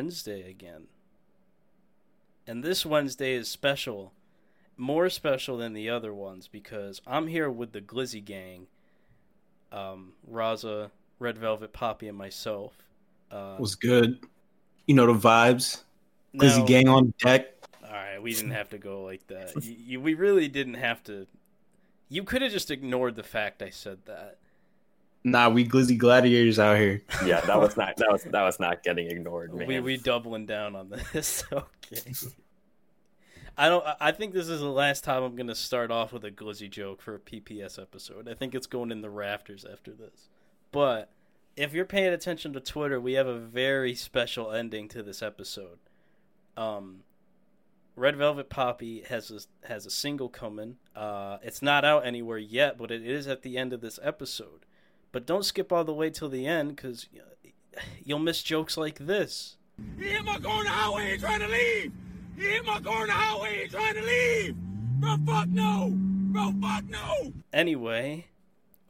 Wednesday again. And this Wednesday is special. More special than the other ones because I'm here with the Glizzy Gang. Um, Raza, Red Velvet Papi, and myself. Uh, was good. You know the vibes. now- Glizzy gang on deck. All right, we didn't have to go like that. You, you, we really didn't have to. You could have just ignored the fact I said that. Nah, we glizzy gladiators out here. Yeah, that was not that was that was not getting ignored, man. We we doubling down on this. okay. I don't. I- think this is the last time I'm gonna start off with a glizzy joke for a PPS episode. I think it's going in the rafters after this. But if you're paying attention to Twitter, we have a very special ending to this episode. Um, Red Velvet Papi has a, has a single coming. Uh, it's not out anywhere yet, but it is at the end of this episode. But don't skip all the way till the end because you'll miss jokes like this. He on the highway and trying to leave. He hit my car on the highway and trying to leave. Bro, fuck no. Bro, fuck no. Anyway,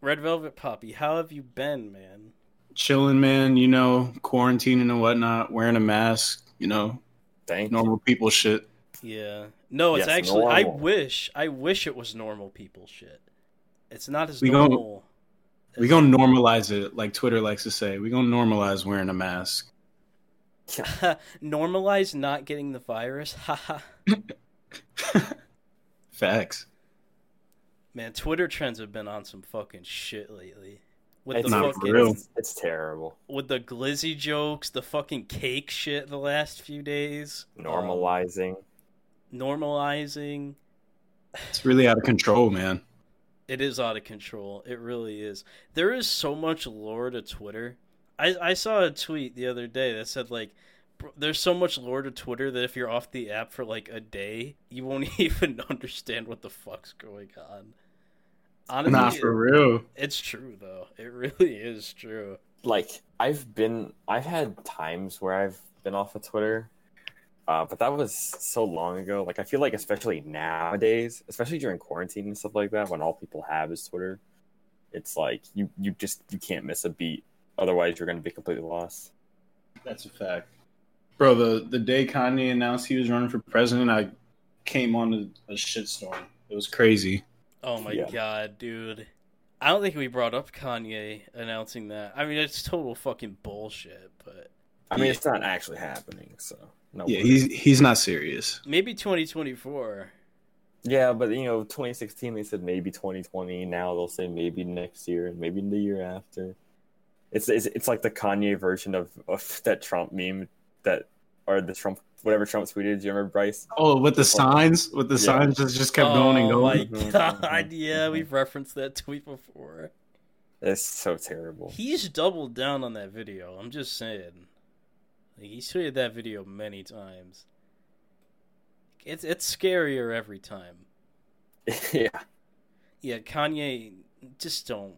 Red Velvet Papi, how have you been, man? Chilling, man. You know, quarantining and whatnot, wearing a mask. You know, Thank normal people shit. Yeah. No, it's Yes, actually I wish I wish it was normal people shit. It's not as We gon- normal. We gonna normalize it, like Twitter likes to say. We gonna normalize wearing a mask. normalize not getting the virus. Haha. Facts. Man, Twitter trends have been on some fucking shit lately. With It's, the not fucking for real. it's, it's terrible. with the glizzy jokes, the fucking cake shit the last few days. Um, Normalizing. normalizing. It's really out of control, man. It is out of control. It really is. There is so much lore to Twitter. I, I saw a tweet the other day that said like there's so much lore to Twitter that if you're off the app for like a day, you won't even understand what the fuck's going on. Honestly, Nah, for real. it's true though. It really is true. like I've been I've had times where I've been off of Twitter. Uh, but that was so long ago. Like I feel like especially nowadays, especially during quarantine and stuff like that, when all people have is Twitter, it's like you you just you can't miss a beat. Otherwise you're gonna be completely lost. That's a fact. Bro, the, the day Kanye announced he was running for president, I came on a, a shitstorm. It was crazy. Oh my Yeah. god, dude. I don't think we brought up Kanye announcing that. I mean, it's total fucking bullshit, but I mean it's not actually happening, so no Yeah, worries. he's he's not serious. maybe 2024. Yeah, but you know, 2016 they said maybe 2020. Now they'll say maybe next year and maybe the year after. It's it's, it's like the Kanye version of, of that Trump meme that or the Trump whatever Trump tweeted. Do you remember Bryce? Oh, with the signs, with the Yeah. signs just just kept going and going. Oh my Mhm, god, mhm. yeah, we've referenced that tweet before. It's so terrible. He's doubled down on that video. I'm just saying. Like, he's tweeted that video many times. It's it's scarier every time. yeah, Yeah, Kanye, just don't.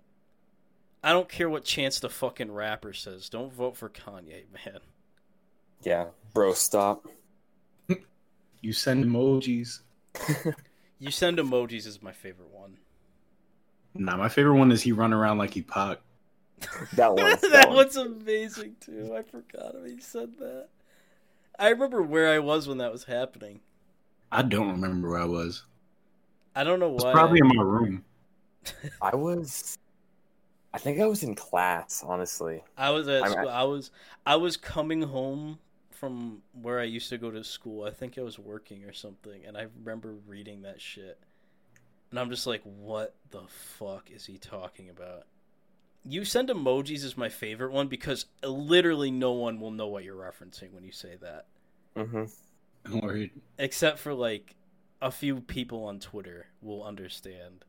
I don't care what Chance the fucking rapper says. Don't vote for Kanye, man. yeah, bro, stop. You send emojis. You send emojis is my favorite one. Nah, my favorite one is he run around like he Pac. That one. that one's amazing too. I forgot he said that. I remember where I was when that was happening. I don't remember where I was. I don't know It's why. probably in my room. I was. I think I was in class, honestly. I was at I'm- school. I was I was coming home from where I used to go to school. I think I was working or something, and I remember reading that shit. And I'm just like, what the fuck is he talking about? You send emojis is my favorite one because literally no one will know what you're referencing when you say that, hmm Don't worry. except for like a few people on Twitter will understand.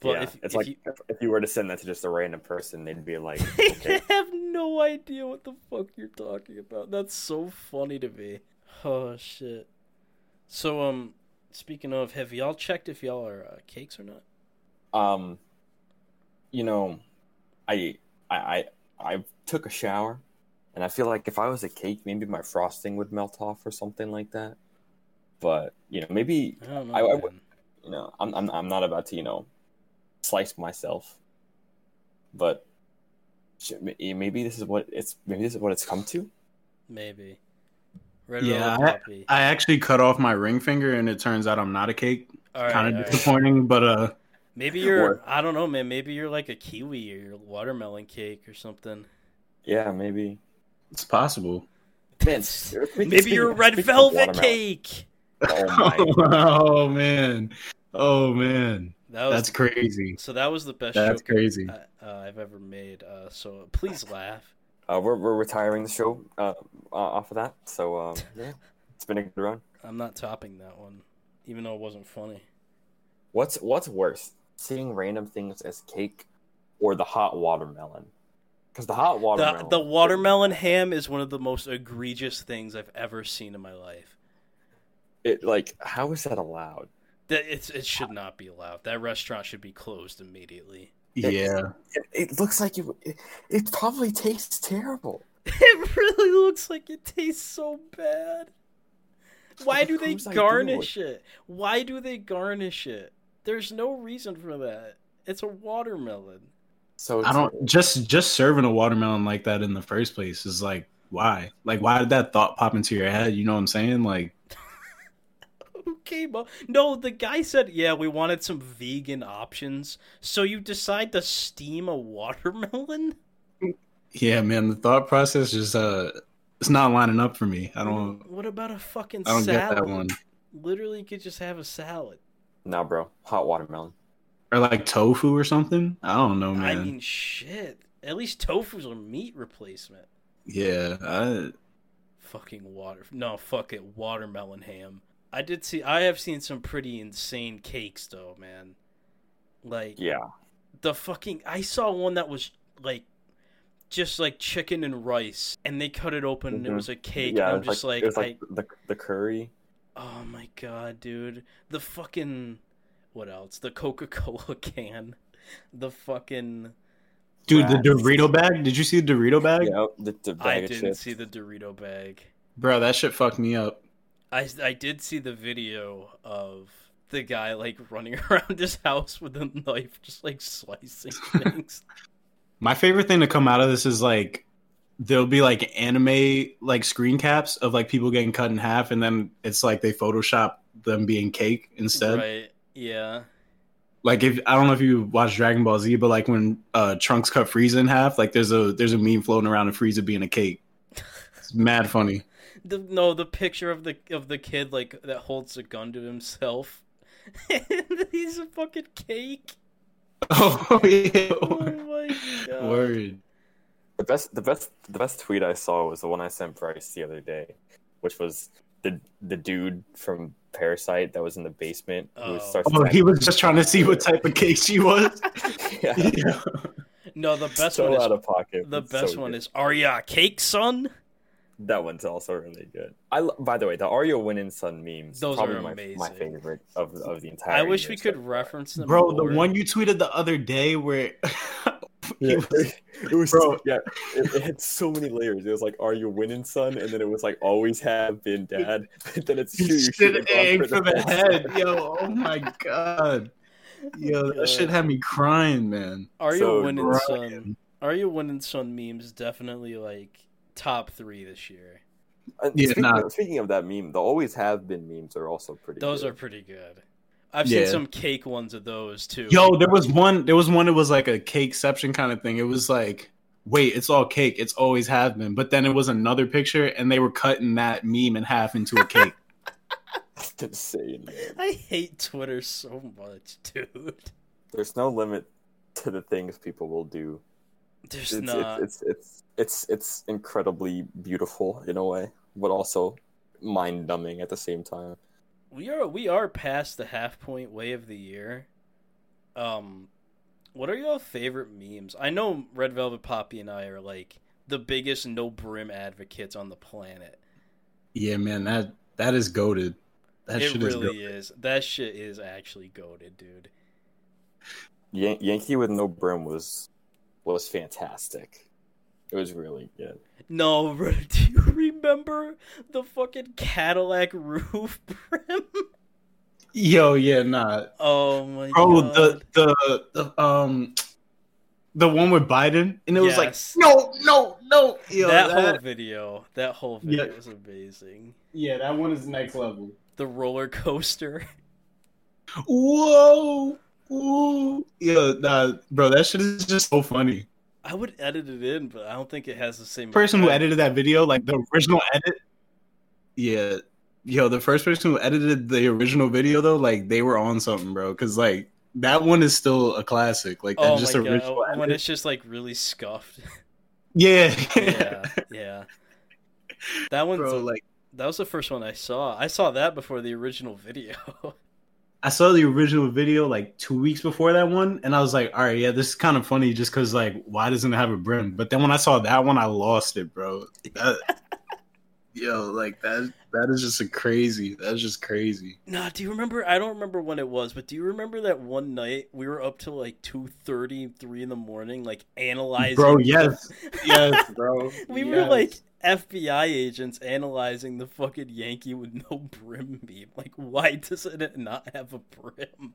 But yeah, if, it's if like you, if, you were to send that to just a random person, they'd be like, they okay, have no idea what the fuck you're talking about. That's so funny to me. Oh shit. So um, speaking of, have y'all checked if y'all are uh, cakes or not? um, you know, I I, I I took a shower, and I feel like if I was a cake, maybe my frosting would melt off or something like that. But you know, maybe I don't know. I- I would- you know, I'm I'm I'm not about to you know slice myself, but maybe this is what it's maybe this is what it's come to. Maybe. Red Yeah, Velvet Papi. I actually cut off my ring finger, and it turns out I'm not a cake. All right, kind all of right. disappointing, but uh, Maybe you're. Or- I don't know, man. Maybe you're like a kiwi or you're watermelon cake or something. Yeah, maybe. it's possible. Man, Maybe you're a red velvet cake. Oh my! oh man, oh man, That was that's crazy. so. That was the best That's joke crazy. I, uh, I've ever made. Uh, so please laugh. Uh, we're we're retiring the show uh, uh, off of that. So uh, yeah, it's been a good run. I'm not topping that one, even though it wasn't funny. What's what's worse, seeing random things as cake, or the hot watermelon? Because the hot The, watermelon, the watermelon ham is one of the most egregious things I've ever seen in my life. it like how is that allowed? That it's it should not be allowed. That restaurant should be closed immediately. Yeah, It, it looks like it, it. It probably tastes terrible. It really looks like it tastes so bad. Why do they Whose idea garnish it? Why do they garnish it? There's no reason for that. It's a watermelon. So I don't just just serving a watermelon like that in the first place is like why? Like why did that thought pop into your head? You know what I'm saying? Like Who came up? No, the guy said, "Yeah, we wanted some vegan options." So you decide to steam a watermelon? yeah, man, the thought process just uh it's not lining up for me. I don't What about a fucking I don't salad? get that one. Literally, you could just have a salad. Nah, bro. Hot watermelon. Or like tofu or something? I don't know, man. I mean, shit. At least tofu's a meat replacement. yeah, I, Fucking water. No, fuck it. Watermelon ham. I did see. I have seen some pretty insane cakes, though, man. Like Yeah. the fucking. I saw one that was like, just like chicken and rice, and they cut it open, and it Mhm. was a cake. yeah. and I'm was just like, it was I. like the the curry. Oh my god, dude. The fucking. What else? The Coca Cola can. The fucking. dude, the Dorito bag. Did you see the Dorito bag? Yeah, the, the bag I didn't chips. see the Dorito bag. Bro, that shit fucked me up. I I did see the video of the guy like running around his house with a knife, just like slicing things. My favorite thing to come out of this is like there'll be like anime like screen caps of like people getting cut in half, and then it's like they Photoshop them being cake instead. right? Yeah. Like if I don't know if you watch Dragon Ball Z, but like when uh Trunks cut Frieza in half, like there's a there's a meme floating around of Frieza being a cake. It's mad funny. The no, the picture of the of the kid like that holds a gun to himself. and he's a fucking cake. Oh yeah. Oh my god. Word. The best, the best, the best tweet I saw was the one I sent Bryce the other day, which was the the dude from Parasite that was in the basement who Oh. starts. Oh, he was just trying to see what type of cake she was. yeah, Yeah. No, the best so one out is of pocket. the best so one good. is Are ya a cake, son? That one's also really good. I lo- by the way, the Ario winning Sun memes. Those probably are my, amazing. my favorite of of the entire. I wish we could so reference them. Bro, the one you tweeted the other day where Yeah, was- it was Bro. yeah. It, it had so many layers. It was like, "Are you winning, son?" And then it was like, "Always have been, dad." And then it's He you. should should've have gone for the best. head. Yo, oh my god. Yo, that shit had me crying, man. Are you So winning Brian. son? Are you winning son memes definitely like top three this year. Uh, Yeah, speaking, nah. of, speaking of that meme, the always have been memes are also pretty. Those good. are pretty good. I've Yeah. seen some cake ones of those too. Yo, there was one there was one that was like a cakeception kind of thing. It was like, wait, it's all cake. It's always have been. But then it was another picture and they were cutting that meme in half into a cake. insane. man. I hate Twitter so much, dude. There's no limit to the things people will do. There's It's not. it's, it's it's it's it's incredibly beautiful in a way, but also mind numbing at the same time. We are we are past the half point way of the year. Um, what are your favorite memes? I know Red Velvet Papi and I are like the biggest no brim advocates on the planet. yeah, man, that that is goaded. That it shit really goated. is. That shit is actually goaded, dude. Yan- Yankee with no brim was was fantastic. It was really good. No, bro, do you remember the fucking Cadillac roof brim? Yo, yeah, nah. Oh my Bro, god. the, the the um the one with Biden, and it was like, no, no, no. Yo, that, that, whole video, that whole video Yeah. was amazing. yeah, that one is next level. The roller coaster. Whoa, whoa, yeah, nah, bro, that shit is just so funny. I would edit it in, but I don't think it has the same. person who edited that video, like the original edit. Yeah, yo, the first person who edited the original video though, like they were on something, bro. Because like that one is still a classic. Like that Oh just my original. god! When it's just like really scuffed. yeah, yeah, yeah. That one's bro. Like that was the first one I saw. I saw that before the original video. I saw the original video like two weeks before that one, and I was like, all right, yeah, this is kind of funny, just because like why doesn't it have a brim? But then when I saw that one, I lost it, bro. That, yo, like that. That is just a crazy. That's just crazy. nah, do you remember? I don't remember when it was, but do you remember that one night we were up till like 2.30, 3 in the morning, like analyzing? Bro, yes, yes, bro. we were like FBI agents analyzing the fucking Yankee with no brim meme. Like, why doesn't it not have a brim?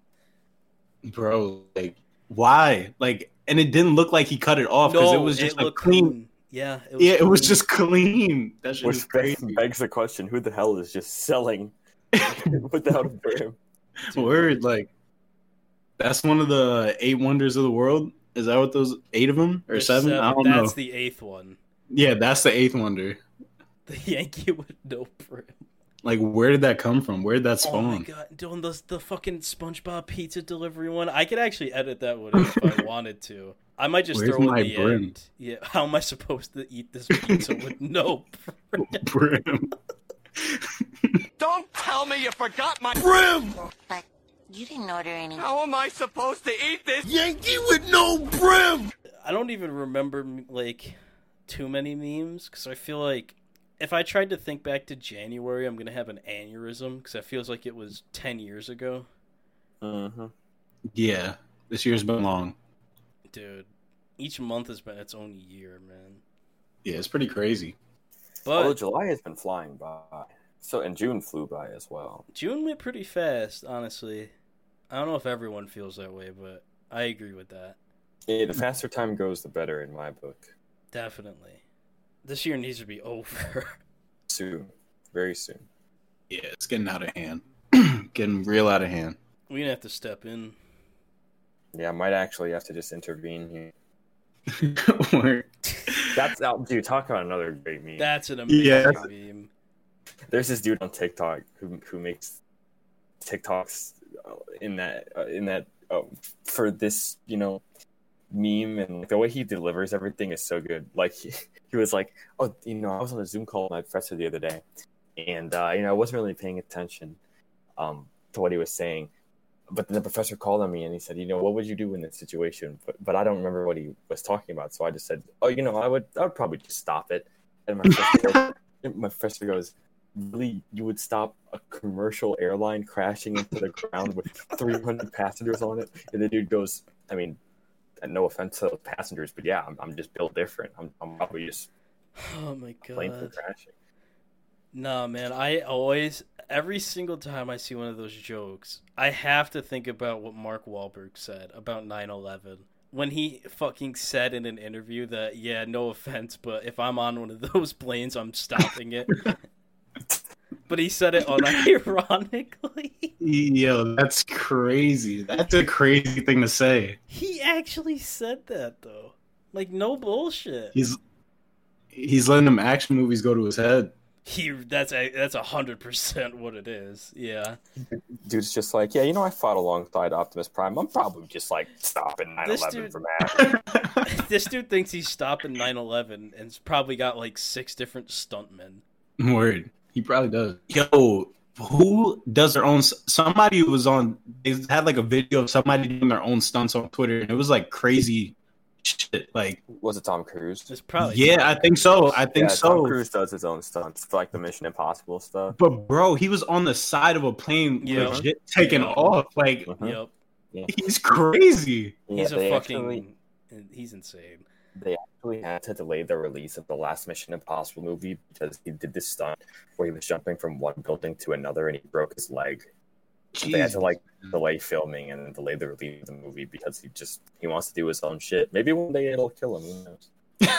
bro like why? Like and it didn't look like he cut it off because it was just a looked clean, Yeah, it yeah it was just clean. That shit Which crazy. begs the question: Who the hell is just selling without a brim? word like that's one of the eight wonders of the world? Is that what those eight of them or There's seven? i don't That's know. the eighth one. Yeah that's the eighth wonder The Yankee with no brim. like where did that come from where did that spawn? Oh my spawn god, doing the the fucking SpongeBob pizza delivery one. I could actually edit that one if I wanted to. I might just Where's throw my in the brim? end. Yeah, how am I supposed to eat this pizza with no brim? brim Don't tell me you forgot my brim! Oh, but you didn't order any. How am I supposed to eat this Yankee with no brim? I don't even remember like too many memes because I feel like if I tried to think back to January, I'm gonna have an aneurysm because it feels like it was ten years ago, Mm-hmm. yeah this year's been long dude. Each month has been its own year, man. yeah it's pretty crazy Although July has been flying by, so and June flew by as well. June went pretty fast, honestly. I don't know if everyone feels that way, but I agree with that. Yeah, the faster time goes, the better in my book. Definitely. This year needs to be over. Soon, very soon. yeah it's getting out of hand getting real out of hand We're gonna have to step in. Yeah, I might actually have to just intervene here. Word. That's out, dude. Talk about another great meme. That's an amazing Yeah. meme. There's this dude on TikTok who who makes TikToks uh, in that uh, in that uh, for this you know meme and the way he delivers everything is so good. Like he, he was like, oh, you know, I was on a Zoom call with my professor the other day, and uh, you know, I wasn't really paying attention um, to what he was saying. But then the professor called on me and he said, you know, what would you do in this situation? But, but I don't remember what he was talking about, so I just said, oh, you know, I would I would probably just stop it. And my professor, goes, my professor goes, really, you would stop a commercial airline crashing into the ground with 300 passengers on it? And the dude goes, I mean, Uh, no offense to those passengers, but yeah, I'm, I'm just built different. I'm, I'm probably just Oh my plane for god. crashing. Nah, man. I always, every single time I see one of those jokes, I have to think about what Mark Wahlberg said about 9 11. When he fucking said in an interview that, yeah, no offense, but if I'm on one of those planes, I'm stopping it. but he said it unironically. Yo, that's crazy. That's a crazy thing to say. he actually said that, though. Like, no bullshit. He's he's letting them action movies go to his head. He, that's a, that's a hundred percent what it is. Yeah. Dude's just like, yeah, you know, I fought alongside Optimus Prime. I'm probably just like stopping 9/11 dude- from happening. this dude thinks he's stopping 9-11 and it's probably got like six different stuntmen Word. He probably does. Yo, who does their own? Somebody was on. They had like a video of somebody doing their own stunts on Twitter, and it was like crazy shit. Like, Was it Tom Cruise? it's probably yeah, I think so. I think yeah, so. Tom Cruise does his own stunts for like the Mission Impossible stuff. But bro, he was on the side of a plane, Yeah. legit taking Yeah. off. Like, Mhm. yep he's crazy. Yeah, he's a fucking actually- he's insane. They actually had to delay the release of the last Mission Impossible movie because he did this stunt where he was jumping from one building to another and he broke his leg. They had to like delay filming and delay the release of the movie because he just he wants to do his own shit. Maybe one day it'll kill him. Who knows?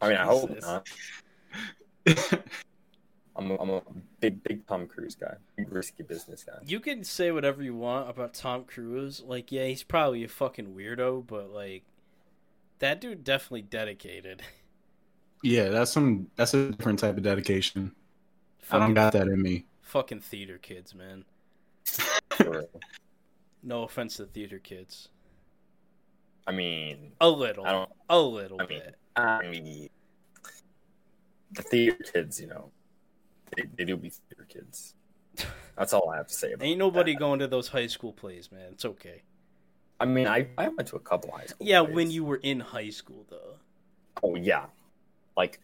I mean, I hope Jesus. not. I'm a, I'm a big big Tom Cruise guy, big risky business guy. You can say whatever you want about Tom Cruise. Like, yeah, he's probably a fucking weirdo, but like, that dude definitely dedicated. yeah, that's some that's a different type of dedication. I don't got that in me. fucking theater kids, man. No offense to theater kids. I mean, A little, I don't. a little I mean, bit. I mean, the theater kids, you know, they, they do be theater kids. That's all I have to say about Ain't nobody that. going to those high school plays, man. It's okay. I mean, I, I went to a couple high school. Yeah, plays. when you were in high school, though. Oh yeah, like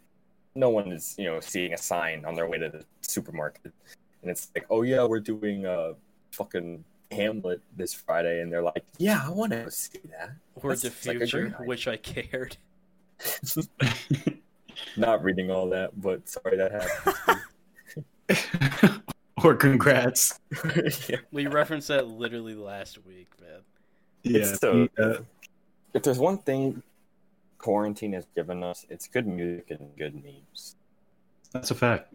no one is you know seeing a sign on their way to the supermarket, and it's like, oh yeah, we're doing a fucking Hamlet this Friday, and they're like, yeah, I want to see that. Or That's- the it's like future, which I cared. Not reading all that, but sorry that happened. or congrats. yeah. We referenced that literally last week, man. Yeah. It's so- yeah. If there's one thing quarantine has given us, it's good music and good memes. That's a fact.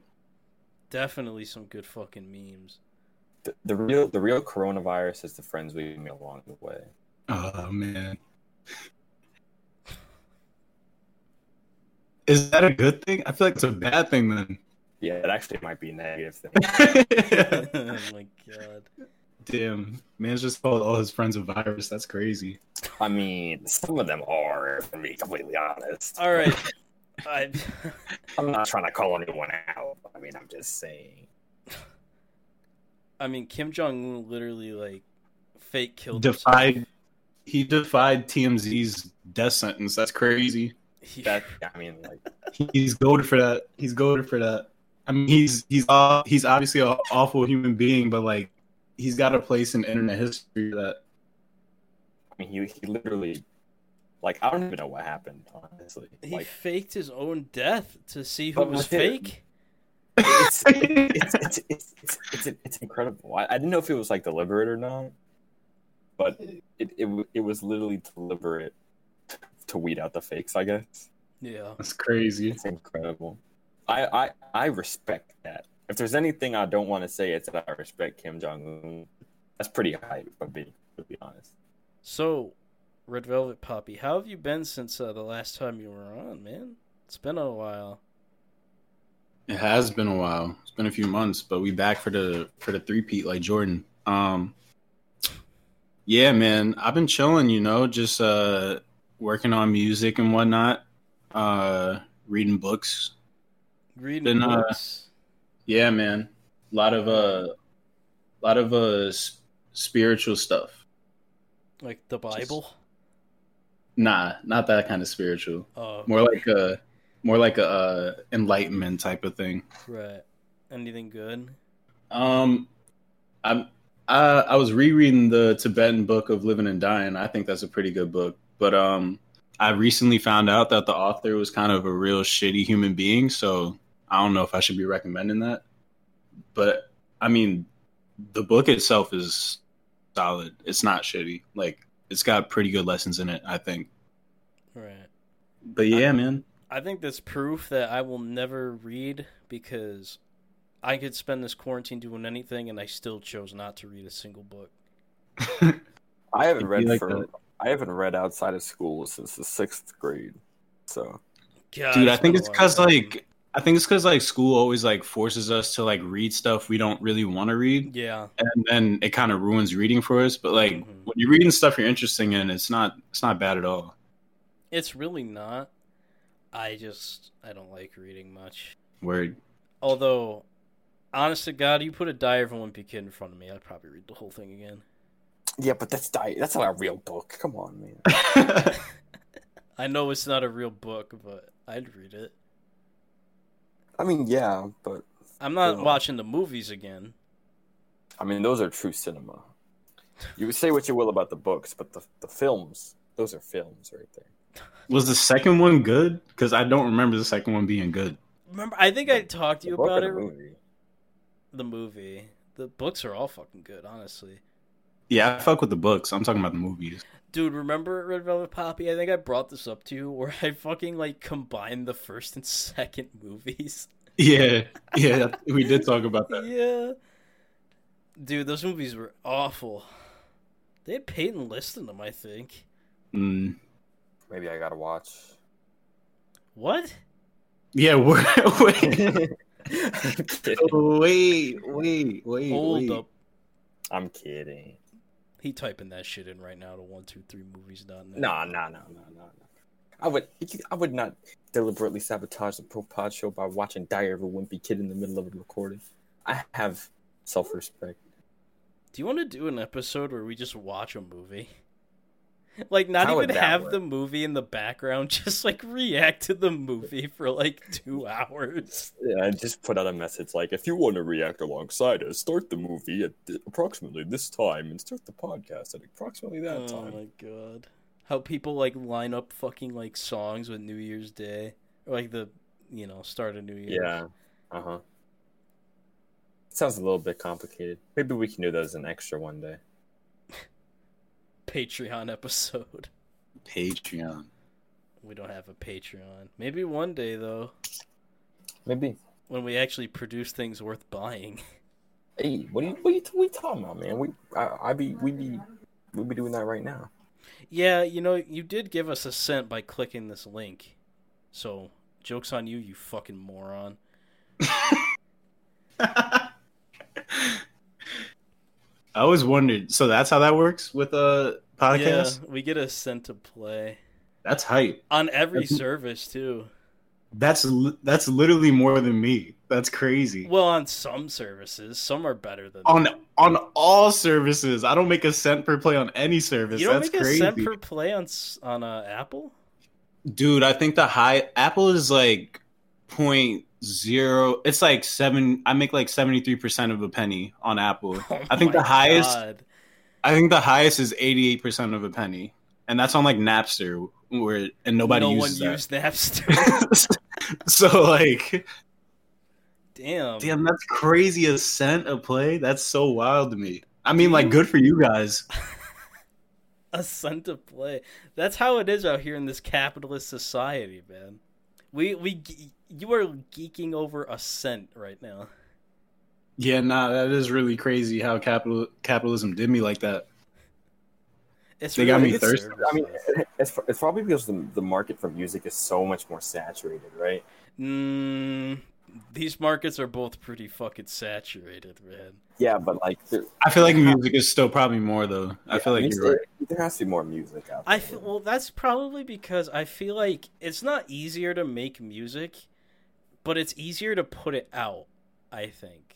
Definitely some good fucking memes. The, the real the real coronavirus is the friends we made along the way. Oh man. Is that a good thing? I feel like it's a bad thing then. Yeah, it actually might be a negative thing. oh my god. Damn, man's just called all his friends a virus. That's crazy. I mean, some of them are, to be completely honest. All right. I I'm not trying to call anyone out. I mean, I'm just saying. I mean Kim Jong Un literally like fake killed himself. Defied. He defied TMZ's death sentence. That's crazy. He- That I mean, like, He's goaded for that. He's goaded for that. I mean, he's he's uh, he's obviously an awful human being, but like, he's got a place in internet history that. I mean, he he literally, like, I don't even know what happened. Honestly, he like, faked his own death to see who was fake. it's it's it's it's it's, it's, it's incredible. I, I didn't know if it was like deliberate or not, but it it it was literally deliberate to weed out the fakes. I guess Yeah. That's crazy. it's incredible. I I I respect that. If there's anything I don't want to say, it's that I respect Kim Jong Un. That's pretty high, but be to be honest. So, Red Velvet Papi, how have you been since uh, the last time you were on, man? It's been a while. It has been a while. It's been a few months, but we back for the for the three peat like Jordan. Um, yeah, man, I've been chilling. You know, just uh, working on music and whatnot. Uh, reading books. Reading Been, uh, books. Yeah, man, a lot of uh, lot of uh, s- spiritual stuff. like the Bible. Nah, not that kind of spiritual. Oh, More like a more like a uh, enlightenment type of thing. right. Anything good? Um, I'm I I was rereading the Tibetan Book of Living and Dying. I think that's a pretty good book. But um, I recently found out that the author was kind of a real shitty human being. So I don't know if I should be recommending that. But I mean, the book itself is solid. It's not shitty. Like it's got pretty good lessons in it. I think. Right. But yeah, man. I think that's proof that I will never read because I could spend this quarantine doing anything and I still chose not to read a single book. I haven't read like for that. I haven't read outside of school since the sixth grade. So God, Dude, I think it's because while. like I think it's because like school always like forces us to like read stuff we don't really want to read, yeah, and then it kind of ruins reading for us. But like Mhm. when you're reading stuff you're interested in, it's not it's not bad at all. it's really not. I just I don't like reading much. Word. Although, honest to God, you put a Diary of a Wimpy Kid in front of me, I'd probably read the whole thing again. yeah, but that's di- that's not a real book. Come on, man. I know it's not a real book, but I'd read it. I mean, yeah, but I'm not Yeah. watching the movies again. I mean those are true cinema. You say what you will about the books, but the the films those are films right there. Was the second one good? Because I don't remember the second one being good. Remember, I think I talked to you about or it. the movie? The movie. The books are all fucking good, honestly. Yeah, I fuck with the books. I'm talking about the movies. Dude, remember Red Velvet Papi? I think I brought this up to you where I fucking like combined the first and second movies. Yeah, yeah, we did talk about that. yeah. Dude, those movies were awful. They had Peyton List in them, I think. Mm. Maybe I gotta watch. What? Yeah, wait, wait, wait, wait. Hold wait. up. I'm kidding. He typing that shit in right now to one two three movies dot net. No, no, no, no, no, no. I would, I would not deliberately sabotage the Pro Pod show by watching Diary of a Wimpy Kid in the middle of a recording. I have self-respect. Do you want to do an episode where we just watch a movie? Like not How even have work? the movie in the background, just like react to the movie for like two hours. Yeah, I just put out a message like, if you want to react alongside us, start the movie at approximately this time and start the podcast at approximately that oh time. Oh my god. How people like line up fucking like songs with New Year's Day. Or like the you know, start of New year Yeah. Uh huh. Sounds a little bit complicated. Maybe we can do that as an extra one day. Patreon episode. Patreon. We don't have a Patreon. Maybe one day though, Maybe. when we actually produce things worth buying. Hey, what are you what are you, what are you talking about, man? We I, I be we be we be doing that right now. Yeah, you know, you did give us a cent by clicking this link. So, joke's on you, you fucking moron. I always wondered. So that's how that works with a podcast. Yeah, we get a cent to play. That's hype. On every That's- service, too. That's that's literally more than me. That's crazy. Well, on some services. Some are better than on on all services, I don't make a cent per play on any service. You don't that's make crazy, a cent per play on s- on uh, Apple? dude. I think the high Apple is like point zero. It's like seven. I make like seventy three percent of a penny on Apple. Oh I think the highest. God. I think the highest is eighty eight percent of a penny, and that's on like Napster, where and nobody no uses one that. used Napster. so like, Damn. damn, that's crazy. A cent a play. That's so wild to me. I mean, like, good for you guys. a cent to play. That's how it is out here in this capitalist society, man. We we you are geeking over a cent right now. Yeah, nah, that is really crazy how capital capitalism did me like that. It's They got me good thirsty. I mean, it's, it's probably because the, the market for music is so much more saturated, right? Mm, these markets are both pretty fucking saturated, man. Yeah, but like, I feel like music is still probably more though. I feel like mean, you're right. there, there has to be more music out there. I feel well. That's probably because I feel like it's not easier to make music, but it's easier to put it out. I think,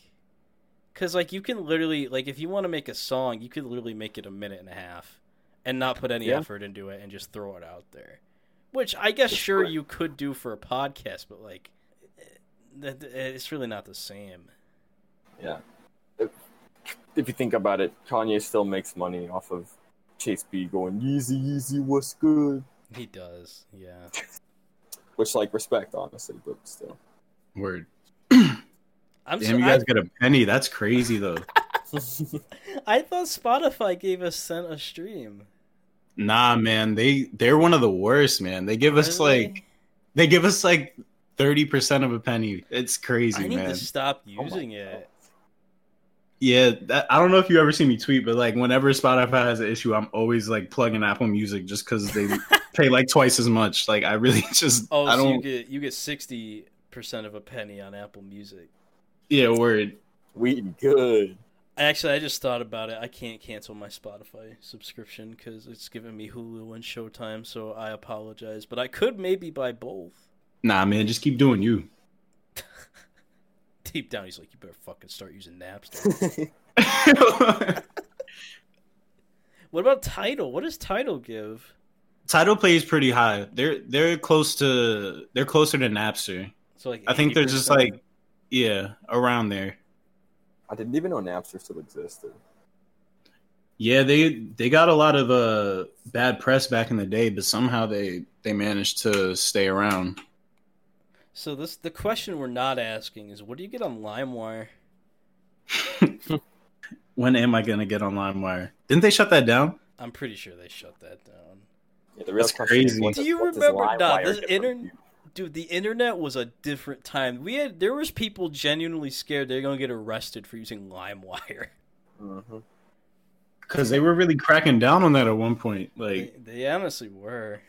because like you can literally like if you want to make a song, you could literally make it a minute and a half, and not put any Yeah. effort into it and just throw it out there. Which I guess sure you could do for a podcast, but like, that it's really not the same. Yeah. If, if you think about it, Kanye still makes money off of Chase B going Yeezy Yeezy what's good, He does, yeah. which like respect honestly, but still. Word. I'm Damn, so, you I, guys get a penny. That's crazy though. I thought Spotify gave us cent a stream. nah, man, they they're one of the worst, man. They give us like they give us like thirty percent of a penny. It's crazy, I need man. to stop Oh my using it. Yeah, that, I don't know if you ever see me tweet, but like whenever Spotify has an issue, I'm always like plugging Apple Music just because they pay like twice as much. Like I really just Oh, I don't. you get you get sixty percent of a penny on Apple Music. Yeah, word. We good. Actually, I just thought about it. I can't cancel my Spotify subscription because it's giving me Hulu and Showtime. So I apologize, but I could maybe buy both. Nah, man, just keep doing you. Deep down, he's like, "You better fucking start using Napster." what about Tidal? What does Tidal give? Tidal plays pretty high. They're they're close to they're closer to Napster. So like, I think they're just like yeah around there. I didn't even know Napster still existed. Yeah, they they got a lot of uh bad press back in the day, but somehow they they managed to stay around. So this the question we're not asking is what do you get on LimeWire? When am I gonna get on LimeWire? Didn't they shut that down? I'm pretty sure they shut that down. Yeah, the real That's question is, crazy. what Do you remember- LimeWire nah, this get inter- Dude, the internet was a different time. We had there was people genuinely scared they're gonna get arrested for using LimeWire. Mhm. Because they were really cracking down on that at one point. Like They, they honestly were.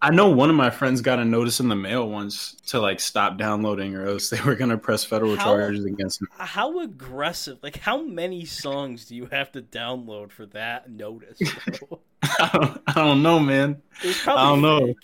I know one of my friends got a notice in the mail once to like stop downloading, or else they were gonna press federal How- charges against him. How aggressive? Like, how many songs do you have to download for that notice? I don't, I don't know, man. It was probably I don't know. fake.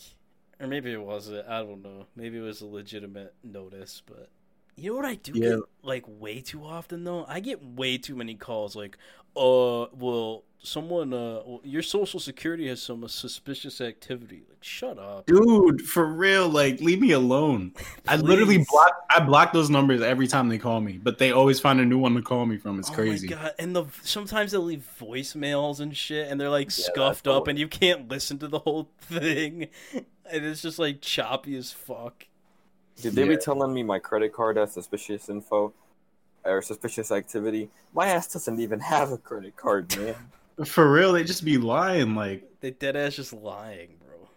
Or maybe it wasn't. I don't know. Maybe it was a legitimate notice, but you know what I do Yeah. get like way too often though? I get way too many calls like, uh, well, someone, uh, well, your social security has some suspicious activity. Like, shut up. Dude, for real, like leave me alone. I literally block I block those numbers every time they call me, but they always find a new one to call me from. It's Oh crazy. my god! And the sometimes they leave voicemails and shit, and they're like Yeah, scuffed up, the and you can't listen to the whole thing, and it's just like choppy as fuck. Dude, they be telling me my credit card has suspicious info or suspicious activity. My ass doesn't even have a credit card, man. For real, they just be lying. Like They dead ass just lying, bro.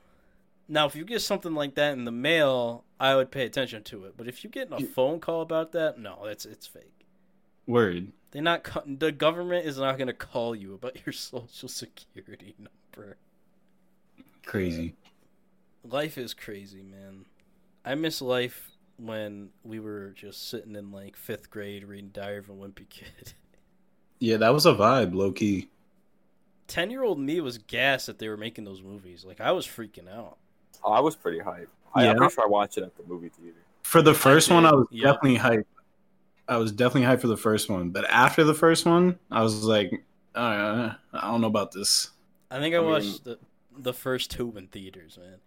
Now, if you get something like that in the mail, I would pay attention to it. But if you get a phone call about that, no, that's it's fake. word. They're not. co- The government is not going to call you about your social security number. Crazy. Life is crazy, man. I miss life when we were just sitting in like fifth grade reading Diary of a Wimpy Kid. Yeah, that was a vibe, low key. Ten year old me was gassed that they were making those movies. Like I was freaking out. Oh, I was pretty hyped. I, Yeah. I'm pretty sure I watched it at the movie theater. For the first one, I was yep. definitely hyped. I was definitely hyped for the first one, but after the first one, I was like, uh, I don't know about this. I think I, I mean- watched the the first two in theaters, man.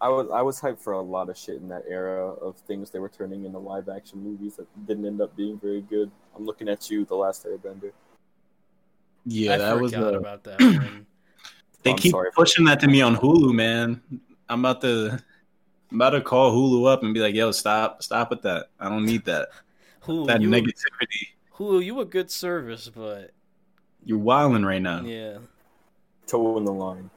I was I was hyped for a lot of shit in that era of things they were turning into live action movies that didn't end up being very good. I'm looking at you, The Last Airbender. Yeah, I that was. forgot Uh, about that one. they I'm keep pushing that to me on Hulu, man. I'm about to, I'm about to call Hulu up and be like, "Yo, stop, stop with that. I don't need that. Hulu, that you, negativity. Hulu, you a good service, but You're wilding right now." yeah, Toe in the line.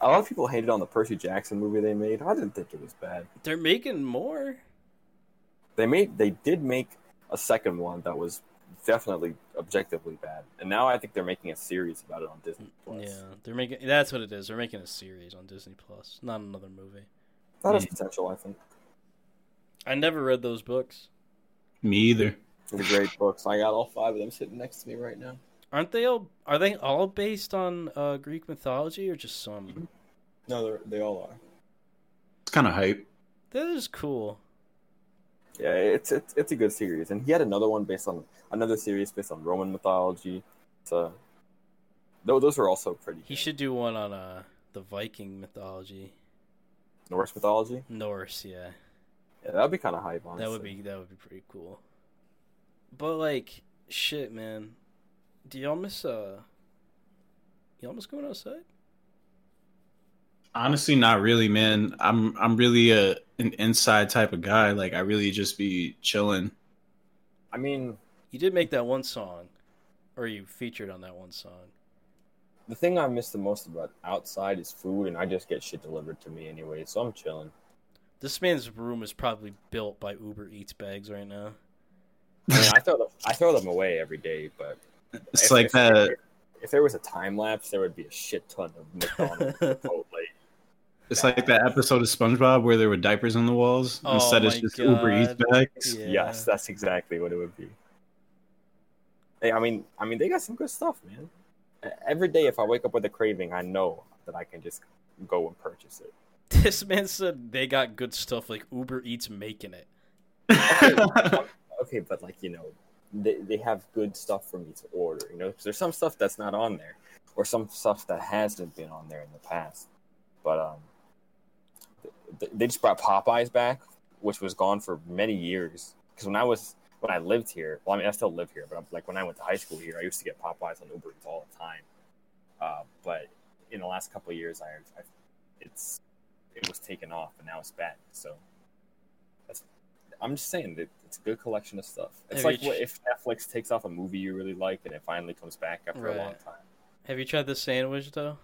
A lot of people hated on the Percy Jackson movie they made. I didn't think it was bad. they're making more. They made they did make a second one that was definitely objectively bad, and now I think they're making a series about it on Disney Plus. Yeah, they're making. That's what it is. They're making a series on Disney Plus, not another movie. that has Hmm. potential. I think. I never read those books. Me either. They're great books. I got all five of them sitting next to me right now. Aren't they all? Are they all based on uh, Greek mythology or just some? No, they're, they all are. It's kind of hype. That is cool. Yeah, it's, it's it's a good series, and he had another one based on another series based on Roman mythology. So, no, those are also pretty. He should do one on uh the Viking mythology, Norse mythology. Norse. Yeah, Yeah, that'd be kind of hype. Honestly. that would be that would be pretty cool. But like, shit, man. Do y'all miss uh? Y'all miss going outside? Honestly, not really, man. I'm I'm really a an inside type of guy. Like I really just be chilling. I mean, You did make that one song, or you featured on that one song. the thing I miss the most about outside is food, and I just get shit delivered to me anyway, so I'm chilling. This man's room is probably built by Uber Eats bags right now. I mean, I throw them, I throw them away every day, but It's if- like if- that. If, if there was a time lapse, there would be a shit ton of McDonald's, Chipotle. It's like that episode of SpongeBob where there were diapers on the walls. Oh Instead, it's my just Uber Eats bags. Yeah. Yes, that's exactly what it would be. Hey, I mean, I mean, they got some good stuff, man. Every day, if I wake up with a craving, I know that I can just go and purchase it. This man said they got good stuff like Uber Eats making it. Okay, but like you know, they they have good stuff for me to order. You know, there's some stuff that's not on there, or some stuff that hasn't been on there in the past. But um, th- they just brought Popeyes back, which was gone for many years. Because when I was when I lived here. Well, I mean, I still live here, but I'm, like when I went to high school here, I used to get Popeyes on Uber Eats all the time. Uh, but in the last couple of years, I, I it's it was taken off, and now it's back. So that's I'm just saying that it's a good collection of stuff. It's Have like you what ch- if Netflix takes off a movie you really like and it finally comes back after a long time. Have you tried the sandwich though?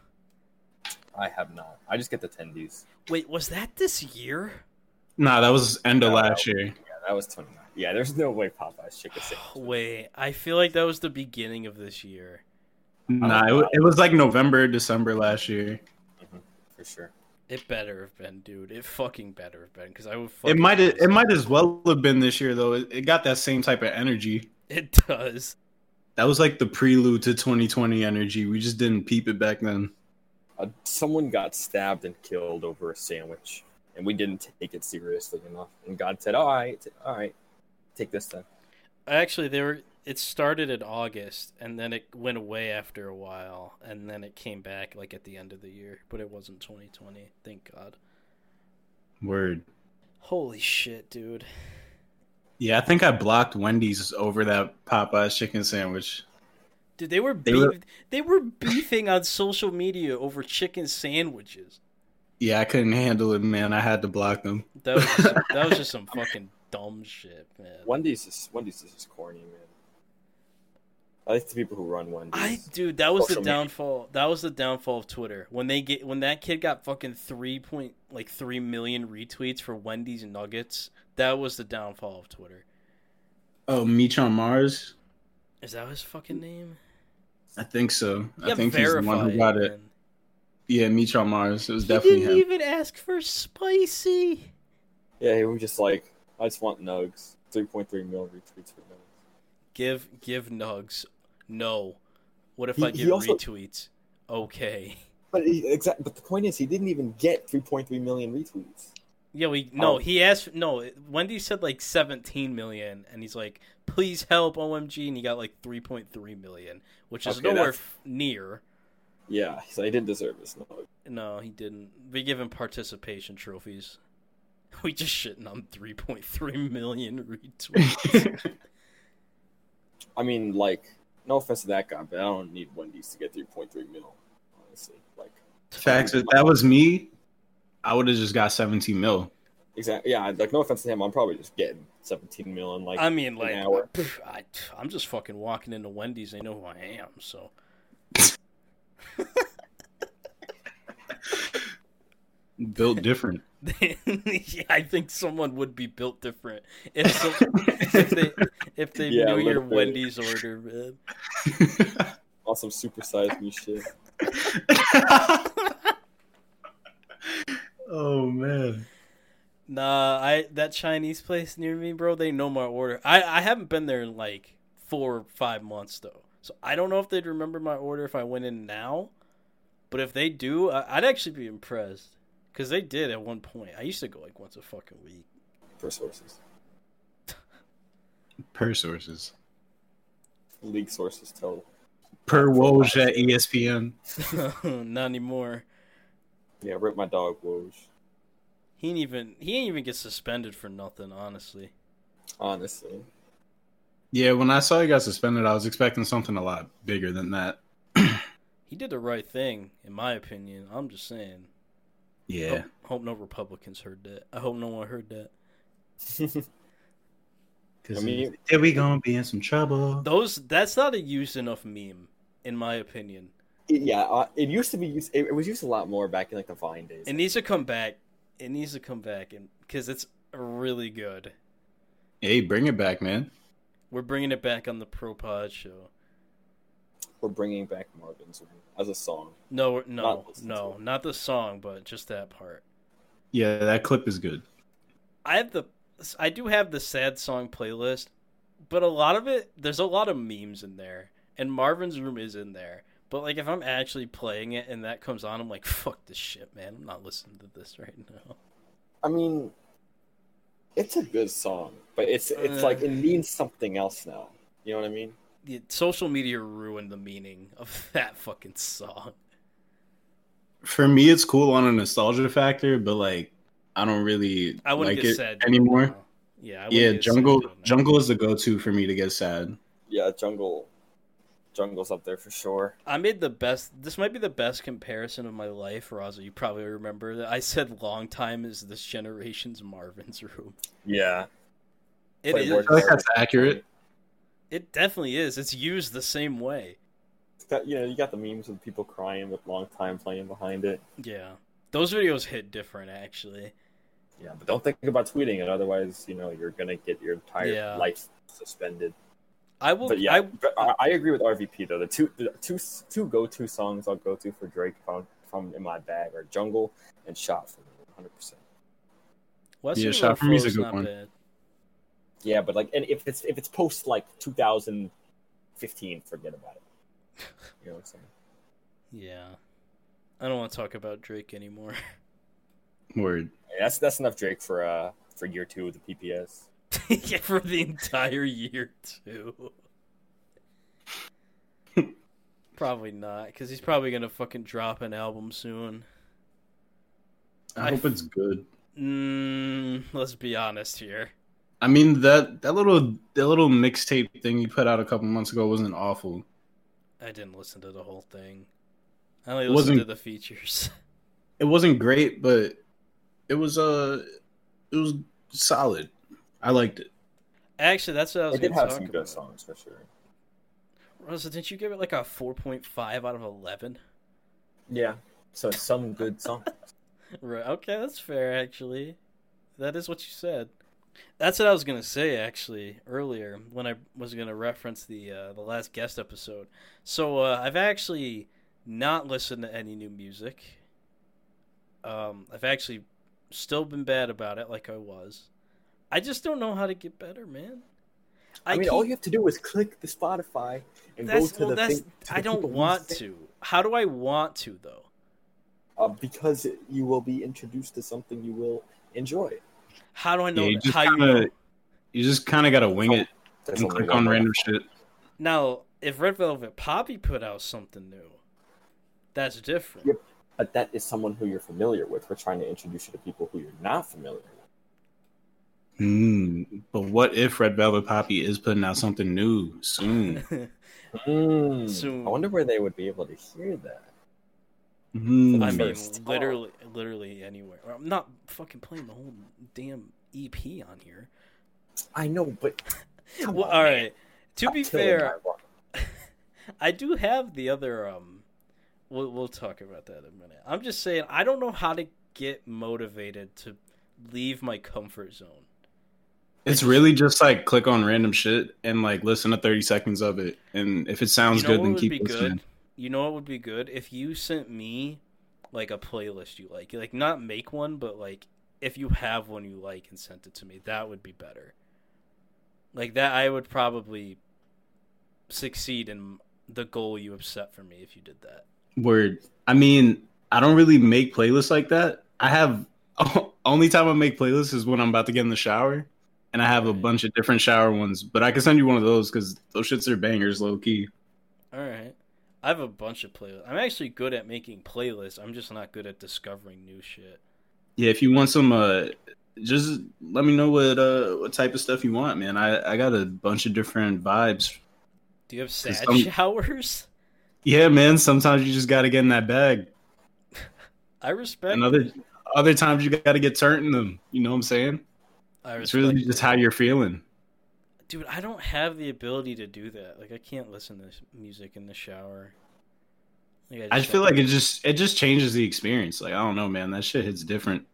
I have not. I just get the tendies. Wait, was that this year? Nah, that was end of No, last year. Yeah, that was 29. Yeah, there's no way Popeyes chicken oh, sandwich. Wait, I feel like that was the beginning of this year. Nah, it, it was like November, December last year. Mm-hmm, for sure. It better have been, dude. It fucking better have been because I would. It might it might as well have been this year though. It, it got that same type of energy. It does. That was like the prelude to 2020 energy. We just didn't peep it back then. Uh, someone got stabbed and killed over a sandwich, and we didn't take it seriously enough. And God said, "All right, all right, take this then." Actually, they were. It started in August, and then it went away after a while, and then it came back like at the end of the year. But it wasn't 2020. Thank God. Word. Holy shit, dude. Yeah, I think I blocked Wendy's over that Popeyes chicken sandwich. Dude, they were They beef- were- they were beefing on social media over chicken sandwiches. Yeah, I couldn't handle it, man. I had to block them. That was just, that was just some fucking dumb shit, man. Wendy's is Wendy's is just corny, man. I like the people who run Wendy's. I dude, that was the Social media. downfall. That was the downfall of Twitter when they get when that kid got fucking three point like three million retweets for Wendy's nuggets. That was the downfall of Twitter. Oh, Meech on Mars? Is that his fucking name? I think so. Yeah, I think he's the one who got it. man. Yeah, Meech on Mars. It was He definitely didn't him. even ask for spicy. yeah, he was just like, I just want nugs. Three point three mil retweets for nugs. Give give nugs. No. What if He- I give also- retweets? Okay. But he, exact. But the point is, he didn't even get three point three million retweets. Yeah, we no. Oh. He asked no. Wendy said like 17 million, and he's like, "Please help, OMG!" And he got like 3.3 million, which is Okay, nowhere f- near. Yeah, so he didn't deserve his nug. No, he didn't. We give him participation trophies. We just shitting on 3.3 million retweets. I mean, like, no offense to that guy, but I don't need Wendy's to get three point three mil. Honestly, like, Facts. If that was me, I would have just got 17 mil. exactly. Yeah, like, no offense to him, I'm probably just getting seventeen mil in like. I mean, like, hour. I, I'm just fucking walking into Wendy's. They know who I am, so. Built different. Yeah, I think someone would be built different if so, if they if they Yeah, knew your literally. Wendy's order, man. on some supersized me shit. oh man. Nah, I that Chinese place near me, bro. They know my order. I I haven't been there in like four or five months though, so I don't know if they'd remember my order if I went in now. But if they do, I, I'd actually be impressed because they did at one point. I used to go like once a fucking week. For sources, Per sources. league sources tell. Per Woj at ESPN. Not anymore. Yeah, rip my dog Woj. He ain't even he ain't even get suspended for nothing. Honestly, Honestly, Yeah, when I saw he got suspended, I was expecting something a lot bigger than that. he did the right thing, in my opinion. I'm just saying. Yeah. Hope, hope no Republicans heard that. I hope no one heard that. Because I mean- yeah, we gonna be in some trouble. Those that's not a used enough meme, in my opinion. yeah, uh, it used to be used. It, it was used a lot more back in like the Vine days. It needs to come back. It needs to come back, and because it's really good. Hey, bring it back, man. We're bringing it back on the Pro Pod show. We're bringing back Marvin's Room as a song. No, no, Not no, not the song, but just that part. Yeah, that clip is good. I have the, I do have the sad song playlist, but a lot of it, there's a lot of memes in there, and Marvin's Room is in there. But like, if I'm actually playing it and that comes on, I'm like, fuck this shit, man. I'm not listening to this right now. I mean, it's a good song, but it's it's Uh. like it means something else now. You know what I mean? The social media ruined the meaning of that fucking song. For me, it's cool on a nostalgia factor, but like, I don't really I wouldn't like get it sad anymore. now. Yeah, I Yeah, jungle sad jungle is the go to for me to get sad. Yeah, jungle, jungle's up there for sure. I made the best. This might be the best comparison of my life, Raza. You probably remember that I said "long time" is this generation's Marvin's room. Yeah, It Play is. I feel like that's accurate. It definitely is. It's used the same way. It's got, you know, you got the memes of people crying with long time playing behind it. Yeah, those videos hit different actually. Yeah, but don't think about tweeting it, otherwise, you know, you're gonna get your entire Yeah. life suspended. I will. But yeah, I, I, I agree with RVP though. The two, the two, two go to songs I'll go to for Drake if I'm, if I'm in my bag are Jungle and Shot for me, 100. percent Western Yeah, Shot for Me is a good one. bad. Yeah, but like, and if it's if it's post like 2015, forget about it. You know what I'm saying? Yeah, I don't want to talk about Drake anymore. Word. Yeah, that's that's enough Drake for uh for year two of the PPS. yeah, for the entire year too. probably not, because he's probably gonna fucking drop an album soon. I, I hope f- it's good. Mm, let's be honest here. I mean that that little that little mixtape thing you put out a couple months ago wasn't awful. I didn't listen to the whole thing. I only It listened to wasn't- the features. It wasn't great, but it was uh it was solid. I liked it. Actually, that's what I was It did have talk some about. good songs for sure. Rosa, didn't you give it like a four point five out of eleven? Yeah, so some good songs. Right. Okay, that's fair. Actually, that is what you said. That's what I was gonna say actually earlier when I was gonna reference the uh, the last guest episode. So uh, I've actually not listened to any new music. Um, I've actually still been bad about it, like I was. I just don't know how to get better, man. I, mean, all you have to do is click the Spotify and that's go to well, the that's thing. to I the don't want to. How do I want to though? Uh, because you will be introduced to something you will enjoy. How do I know Yeah, you just how kinda- know? You just kind of gotta wing it There's and click on way. random shit. Now, if Red Velvet Papi put out something new, that's different. Yep. But that is someone who you're familiar with. We're trying to introduce you to people who you're not familiar with. Hmm. But what if Red Velvet Papi is putting out something new soon? Mm. Soon. I wonder where they would be able to hear that. Hmm. I mean, first. literally, literally anywhere. I'm not fucking playing the whole damn EP on here. I know, but come Well, on, all man. To be Stop killing fair. I do have the other. Um, we'll we'll talk about that in a minute. I'm just saying I don't know how to get motivated to leave my comfort zone. It's really just like click on random shit and like listen to 30 seconds of it. And if it sounds you know good, then keep be listening. good? You know what would be good if you sent me like a playlist you like, like not make one, but like if you have one you like and sent it to me, that would be better. Like that, I would probably succeed in the goal you have set for me if you did that. Word. I mean, I don't really make playlists like that. I have only time I make playlists is when I'm about to get in the shower, and I have a bunch of different shower ones. But I can send you one of those because those shits are bangers, low key. All right. I have a bunch of playlists. I'm actually good at making playlists. I'm just not good at discovering new shit. Yeah, if you want some, uh, just let me know what uh what type of stuff you want, man. I I got a bunch of different vibes. Do you have sad some- showers? Yeah, man. Sometimes you just got to get in that bag, I respect. and other other times you got to get turned in them. You know what I'm saying? I It's really just how you're feeling. Dude, I don't have the ability to do that. Like, I can't listen to music in the shower. Like, I just feel like it just it just changes the experience. Like I don't know, man. That shit hits different.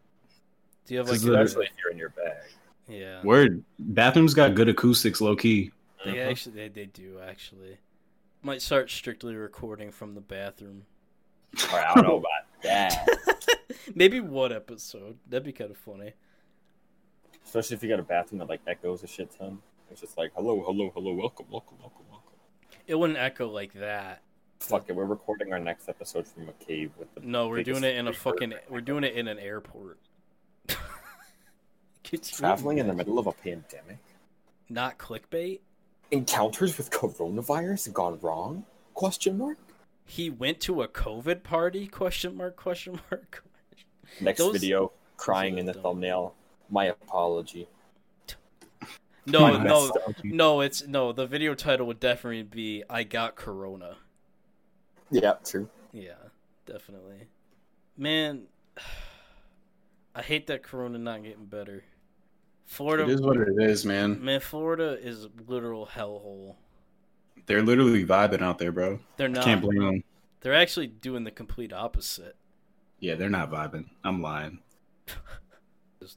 Do you have like? Cause a- the- Especially if you're in your bag. yeah, Word. Bathrooms got good acoustics, low key. they Mhm. actually they, they do actually. Might start strictly recording from the bathroom. All right, I don't know about that. Maybe one episode. That'd be kind of funny. Especially if you got a bathroom that like echoes a shit ton. It's just like hello, hello, hello, welcome, welcome, welcome, welcome. It wouldn't echo like that. Fuck it, we're recording our next episode from a cave with the No, we're doing it in a reverb. fucking. We're doing it in an airport. Traveling in the middle of a pandemic. Not clickbait. Encounters with coronavirus gone wrong? Question mark. He went to a COVID party? Question mark? Question mark? Next Those- video, crying in the dumb. thumbnail. My apology. No, no, no. It's no. The video title would definitely be "I got Corona." Yeah, true. Yeah, definitely. Man, I hate that Corona not getting better. Florida, It is what it is, man. man, Florida is a literal hellhole. They're literally vibing out there, bro. They're I not. can't blame them. They're actually doing the complete opposite. Yeah, they're not vibing. I'm lying.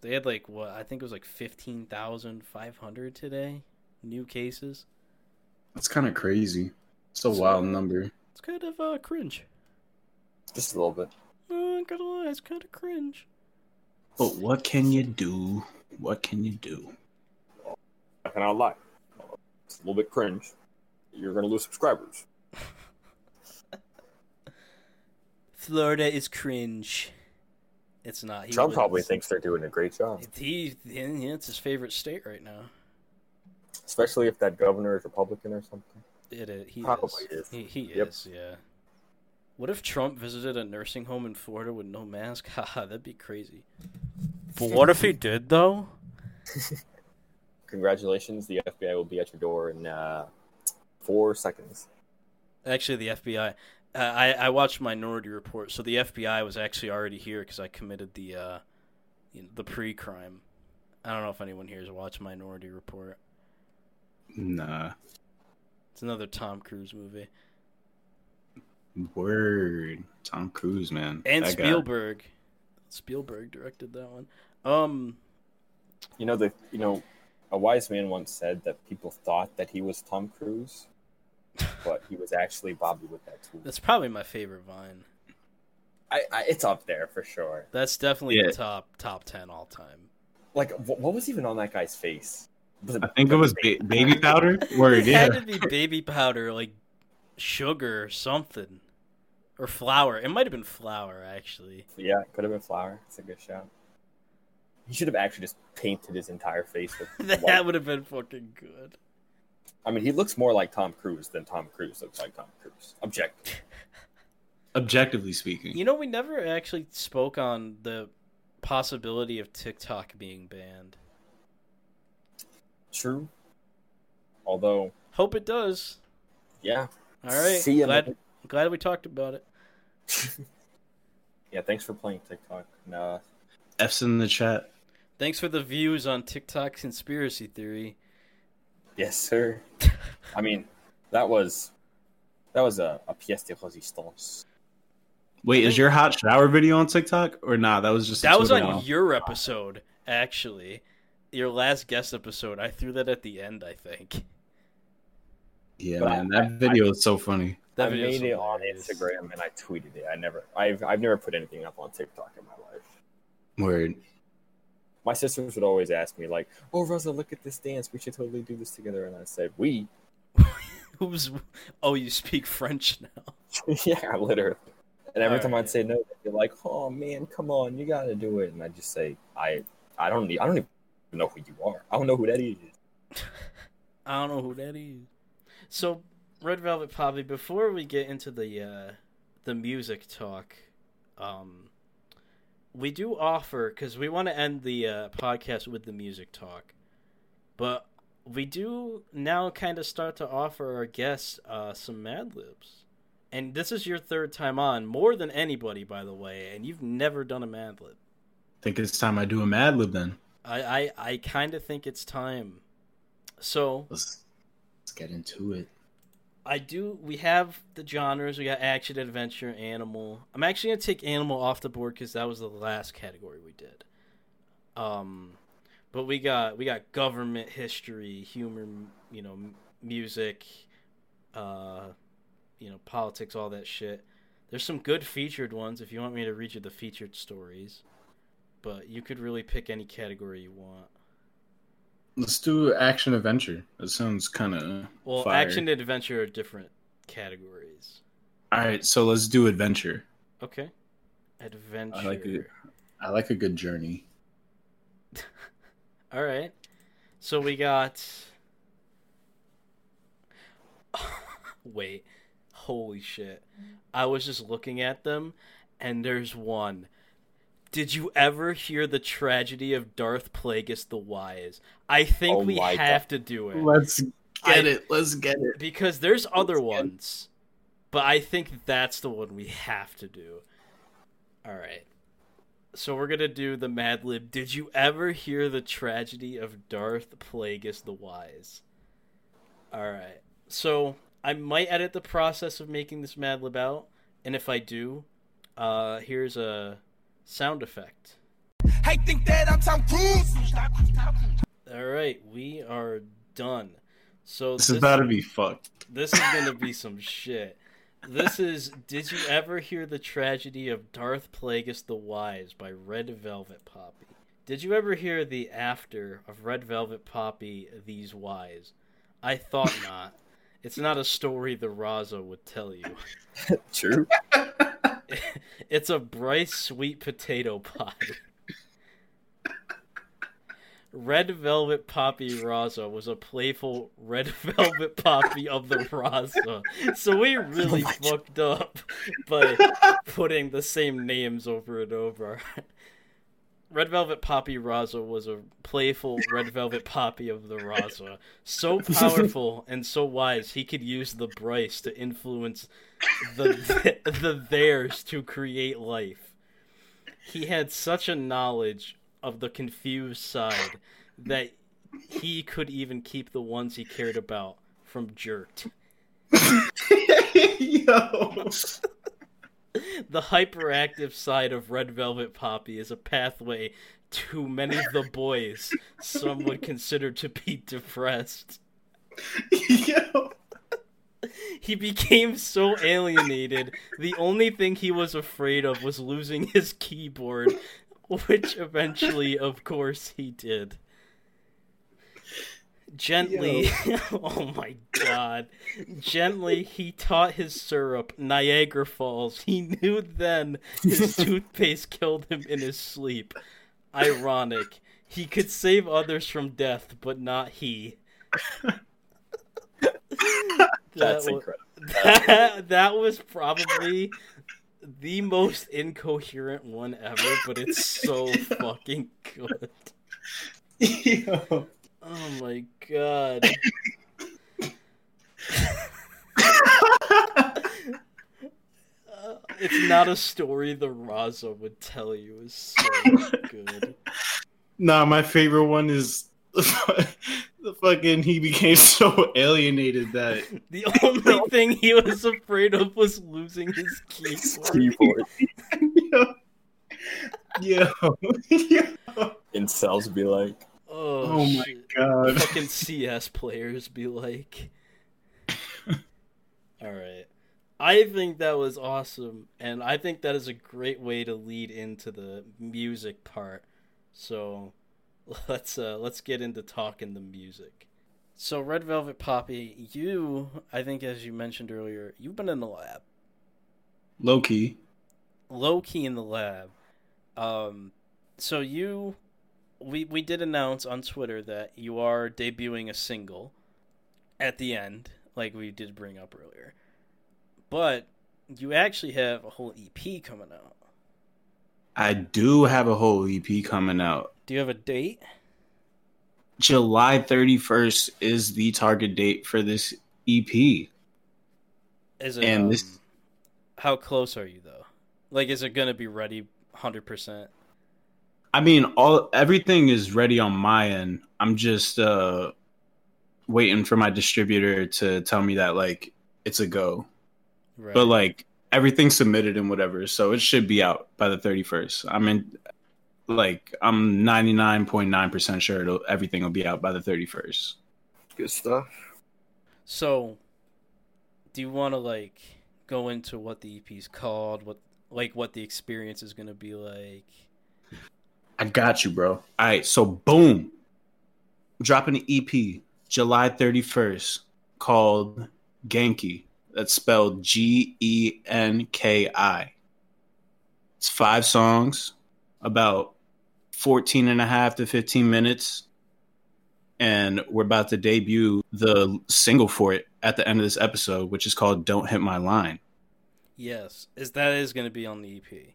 They had like what I think it was like fifteen thousand five hundred today, new cases. That's kind of crazy. It's a wild number. It's kind of uh, cringe. Just a little bit. Uh, gotta lie, it's kind of cringe. But what can you do? What can you do? I cannot lie. It's a little bit cringe. You're gonna lose subscribers. Florida is cringe. It's not. He Trump probably thinks they're doing a great job, He, he, it's his favorite state right now. especially if that governor is Republican or something. It is. He Probably is. is. He, he Yep. is. Yeah. What if Trump visited a nursing home in Florida with no mask? Haha, that'd be crazy. But what if he did though? Congratulations, the FBI will be at your door in uh, four seconds. Actually, the FBI. Uh, I I watched Minority Report, so the FBI was actually already here because I committed the uh, you know, the pre-crime. I don't know if anyone here has watched Minority Report. Nah. It's another Tom Cruise movie, Word. Tom Cruise, man. and That guy. Spielberg. Spielberg directed that one. Um, You know the you know, a wise man once said that people thought that he was Tom Cruise, but he was actually Bobby with that tool. that's probably my favorite Vine. I, I it's up there for sure. That's definitely Yeah. the top top ten all time. Like, what, what was even on that guy's face? Was I think it was ba- baby powder. Word, It yeah. had to be baby powder, like sugar or something, or flour. It might have been flour actually. Yeah, it could have been flour. It's a good shout. He should have actually just painted his entire face with that white. would have been fucking good. I mean, he looks more like Tom Cruise than Tom Cruise looks like Tom Cruise. Objective. Objectively speaking. You know, we never actually spoke on the possibility of TikTok being banned. True. Although, Hope it does. yeah. All right. See you. glad glad we talked about it. Yeah, thanks for playing TikTok. Nah, F's in the chat. Thanks for the views on TikTok conspiracy theory. Yes, sir. I mean, that was that was a, a pièce de résistance. Wait, is your hot shower video on TikTok or not? That was just That was on one. your episode, actually. Your last guest episode. I threw that at the end, I think. Yeah, But man, I- that video is so funny. That I video's made it on. Instagram and I tweeted it. I never, I've, I've never put anything up on TikTok in my life. Word. My sisters would always ask me like, "Oh, Rosa, look at this dance. We should totally do this together." And I said, "We." Who's? Oh, you speak French now. yeah, literally. And every All time right. I'd say no, they'd be like, "Oh man, come on, you got to do it." And I just say, "I, I don't need, I don't even know who you are. I don't know who that is." I don't know who that is. So, Red Velvet Papi. Before we get into the uh, the music talk, um, we do offer because we want to end the uh, podcast with the music talk, but we do now kind of start to offer our guests uh, some Mad Libs. And this is your third time on, more than anybody, by the way, and you've never done a Mad Lib. think it's time I do a Mad Lib then. I, I, I kind of think it's time. So, Let's, let's get into it. I do. We have the genres. We got action, adventure, animal. I'm actually gonna take animal off the board because that was the last category we did. Um, but we got we got government, history, humor, you know, music, uh, you know, politics, all that shit. There's some good featured ones if you want me to read you the featured stories. But you could really pick any category you want. Let's do action adventure. That sounds kind of Well, fire. action and adventure are different categories. All right, so let's do adventure. Okay. Adventure. I like it. I like a good journey. All right. So we got. Wait. Holy shit. I was just looking at them, and there's one. Did you ever hear the tragedy of Darth Plagueis the Wise? I think Oh we my have to do it Let's get I- it. Let's get it. because there's other Let's get- ones, but I think that's the one we have to do. All right. So we're gonna do the Mad Lib. Did you ever hear the tragedy of Darth Plagueis the Wise? All right. So I might edit the process of making this Mad Lib out, and if I do, uh, here's a sound effect. I think that I'm Tom Cruise. All right, we are done. So This is about to be fucked. This is gonna be some shit. This is. Did you ever hear the tragedy of Darth Plagueis the Wise by Red Velvet Papi? Did you ever hear the after of Red Velvet Papi These Wise? I thought not. It's not a story the Raza would tell you. True. It's a Bryce sweet potato pie. Red Velvet Papi Raza was a playful Red Velvet Papi of the Raza. So we really fucked up by putting the same names over and over. Red Velvet Papi Raza was a playful Red Velvet Papi of the Raza. So powerful and so wise, he could use the Bryce to influence the the theirs to create life. He had such a knowledge of the confused side that he could even keep the ones he cared about from jerked. Yo. The hyperactive side of Red Velvet Papi is a pathway to many of the boys some would consider to be depressed. Yo. He became so alienated, the only thing he was afraid of was losing his keyboard, which eventually, of course, he did. Gently, oh my god. Gently, he taught his syrup Niagara Falls. He knew then his toothpaste killed him in his sleep. Ironic. He could save others from death, but not he. That's That wa- incredible. that, that was probably the most incoherent one ever, but it's so fucking good. Yo. Oh my god. Uh, it's not a story the Raza would tell you. Is so good. Nah, my favorite one is the fucking he became so alienated that The only thing he was afraid of was losing his keyboard. Keyboard. yo, yo. Incels be like, Oh, Oh my shit. God. fucking CS players be like. All right. I think that was awesome, and I think that is a great way to lead into the music part. So, let's uh, let's get into talking the music. So, Red Velvet Papi, you, I think, as you mentioned earlier, you've been in the lab, Low key. low key in the lab. Um, so you, we we did announce on Twitter that you are debuting a single at the end, like we did bring up earlier. But you actually have a whole EP coming out. I do have a whole EP coming out. Do you have a date? July 31st is the target date for this EP. Is it? And um, this- How close are you though? Like, is it gonna be ready hundred percent? I mean, all everything is ready on my end. I'm just uh waiting for my distributor to tell me that like it's a go. Right. But like everything's submitted and whatever, so it should be out by the 31st. I mean like I'm 99.9% sure it'll, everything will be out by the 31st. good stuff. So, do you want to like go into what the EP's called? What like what the experience is gonna be like? I got you, bro. All right, so boom. Dropping an EP July 31st called Genki. That's spelled G E N K I. It's five songs, about 14 and a half to 15 minutes. And we're about to debut the single for it at the end of this episode, which is called Don't Hit My Line. Yes, is that is gonna be on the EP?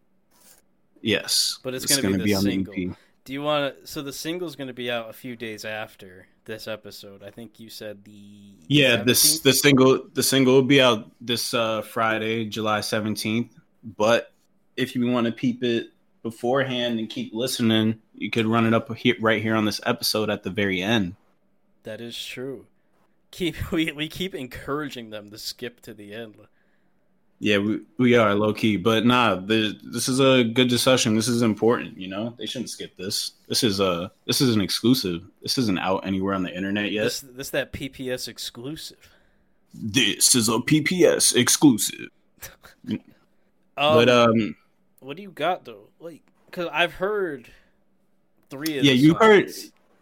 Yes, But it's gonna be the on single. the. Do you want to? So the single's going to be out a few days after this episode. I think you said the Yeah, this the single the single will be out this uh, Friday, July seventeenth. But if you want to peep it beforehand and keep listening, you could run it up here, right here on this episode at the very end. That is true. Keep we we keep encouraging them to skip to the end. Yeah, we, we are low key, but nah, this is a good discussion. This is important, you know. They shouldn't skip this. This is a this is an exclusive. This isn't out anywhere on the internet yet. This this that PPS exclusive. This is a PPS exclusive. Um, but um, what do you got though? Like, because I've heard three of yeah, you heard,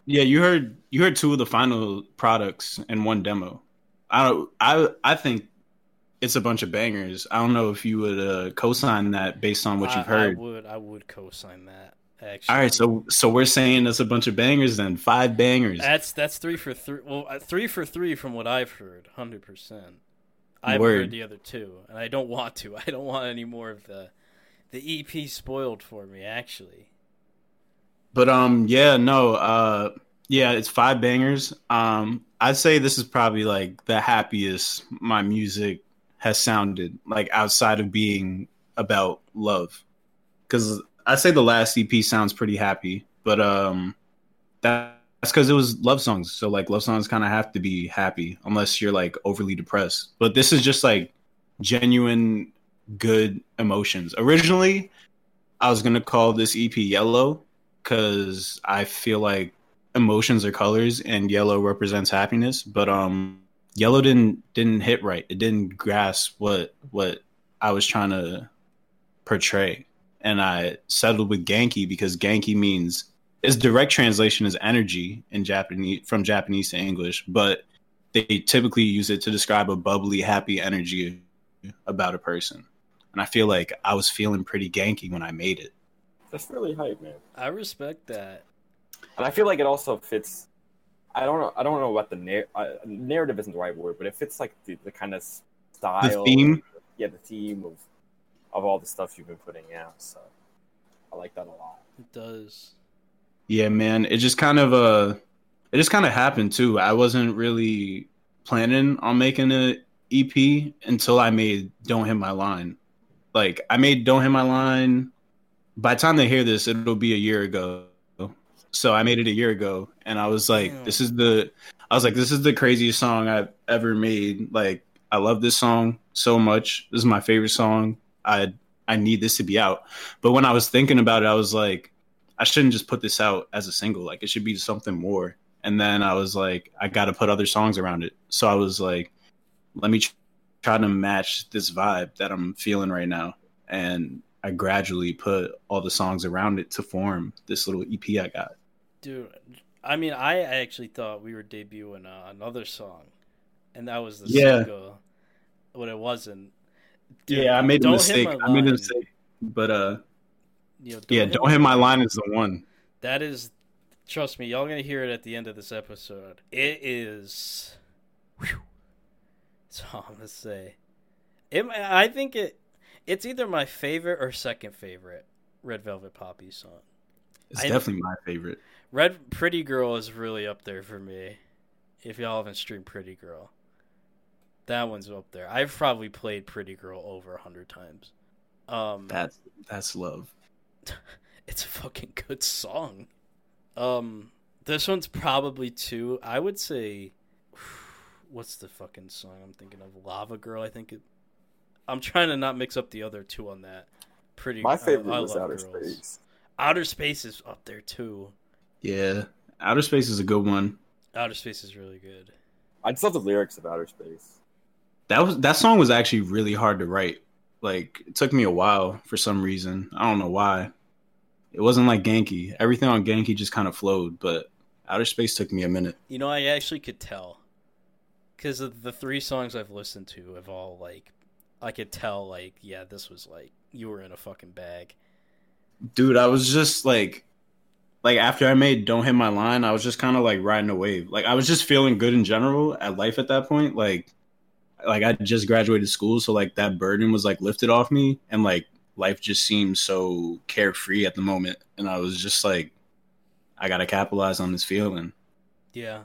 yeah, you heard, you heard two of the final products in one demo. I don't, I, I think it's a bunch of bangers. I don't know if you would uh, co-sign that based on what you've I- I heard. would I would co-sign that. Actually, All right, so so we're saying it's a bunch of bangers then, five bangers. That's that's three for three. Well, uh, three for three from what I've heard, hundred percent. I've Word. heard the other two, and I don't want to. I don't want any more of the the EP spoiled for me. Actually, But um, yeah, no, uh, yeah, it's five bangers. Um, I'd say this is probably like the happiest my music has sounded, like outside of being about love. Because I'd say the last EP sounds pretty happy, but um, that, that's because it was love songs. So like love songs kind of have to be happy unless you're like overly depressed. But this is just like genuine good emotions. Originally, I was gonna call this EP Yellow because I feel like emotions are colors and yellow represents happiness. But um, yellow didn't didn't hit right. It didn't grasp what what I was trying to portray, and I settled with Genki because Genki means its direct translation is energy in Japanese from Japanese to English, but they typically use it to describe a bubbly, happy energy about a person. And I feel like I was feeling pretty Genki when I made it. That's really hype, man. I respect that. And I feel like it also fits. I don't know. I don't know what the nar- uh, narrative isn't the right word, but it fits like the, the kind of style, the theme? Yeah, the theme of of all the stuff you've been putting out. So I like that a lot. It does. Yeah, man. It just kind of uh it just kind of happened too. I wasn't really planning on making an EP until I made Don't Hit My Line. Like I made Don't Hit My Line by the time they hear this, it'll be a year ago. So I made it a year ago and I was like, Damn. this is the I was like, this is the craziest song I've ever made. Like, I love this song so much. This is my favorite song. I I need this to be out. But when I was thinking about it, I was like, I shouldn't just put this out as a single. Like it should be something more. And then I was like, I got to put other songs around it. So I was like, let me try to match this vibe that I'm feeling right now. And I gradually put all the songs around it to form this little EP I got. Dude, I mean, I actually thought we were debuting uh, another song, and that was the Yeah. single. But it wasn't. Dude, yeah, I made a mistake. I made a mistake. But uh, you know, yeah, don't hit my line is the one. That is, trust me, y'all gonna hear it at the end of this episode. It is. Whew, that's all I'm gonna say. It, I think it. It's either my favorite or second favorite Red Velvet Papi song. It's I- definitely my favorite. Red Pretty Girl is really up there for me. If y'all haven't streamed Pretty Girl, that one's up there. I've probably played Pretty Girl over a hundred times. Um, That's that's love. it's a fucking good song. Um, this one's probably two. I would say, what's the fucking song I'm thinking of? Lava Girl. I think it. I'm trying to not mix up the other two on that. Pretty. My favorite I- I was Outer Girls. Space. Outer Space is up there too. Yeah, Outer Space is a good one. Outer Space is really good. I just love the lyrics of Outer Space. That was that song was actually really hard to write. Like it took me a while for some reason. I don't know why. It wasn't like Genki. Everything on Genki just kind of flowed, but Outer Space took me a minute. You know, I actually could tell because of the three songs I've listened to have all like, I could tell like, yeah, this was like you were in a fucking bag. Dude, I was just like like after I made Don't Hit My Line, I was just kind of like riding a wave. Like I was just feeling good in general at life at that point. Like like I just graduated school, so like that burden was like lifted off me and like life just seemed so carefree at the moment, and I was just like, I gotta capitalize on this feeling. Yeah.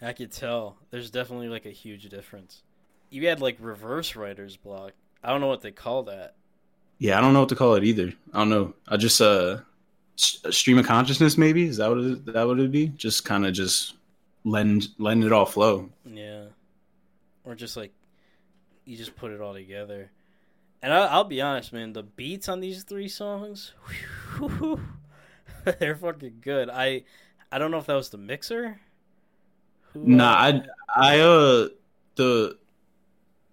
I could tell. There's definitely like a huge difference. You had like reverse writer's block. I don't know what they call that. Yeah, I don't know what to call it either. I don't know. I just uh, stream of consciousness maybe is that what it, that would be? Just kind of just letting letting it all flow. Yeah. Or just like you just put it all together. And I, I'll be honest, man, the beats on these three songs, whew, they're fucking good. I I don't know if that was the mixer. Who, Nah, uh, I I uh the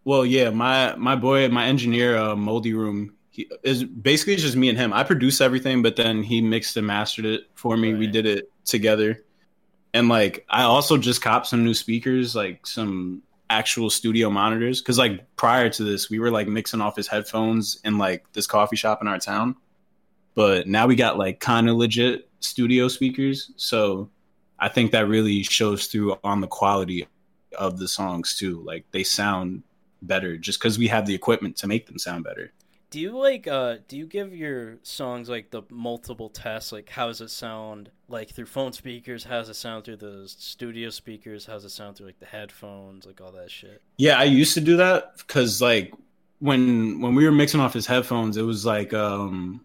well yeah my my boy my engineer uh, Moldy Room he is basically it's just me and him. I produce everything, but then he mixed and mastered it for me. We did it together, and like I also just copped some new speakers, like some actual studio monitors, because like prior to this we were like mixing off his headphones in like this coffee shop in our town, but now we got like kind of legit studio speakers, so. I think that really shows through on the quality of the songs too. Like they sound better just because we have the equipment to make them sound better. Do you like uh do you give your songs like the multiple tests like how does it sound like through phone speakers, how does it sound through the studio speakers, how does it sound through like the headphones, like all that shit? Yeah, I used to do that because like when when we were mixing off his headphones, it was like um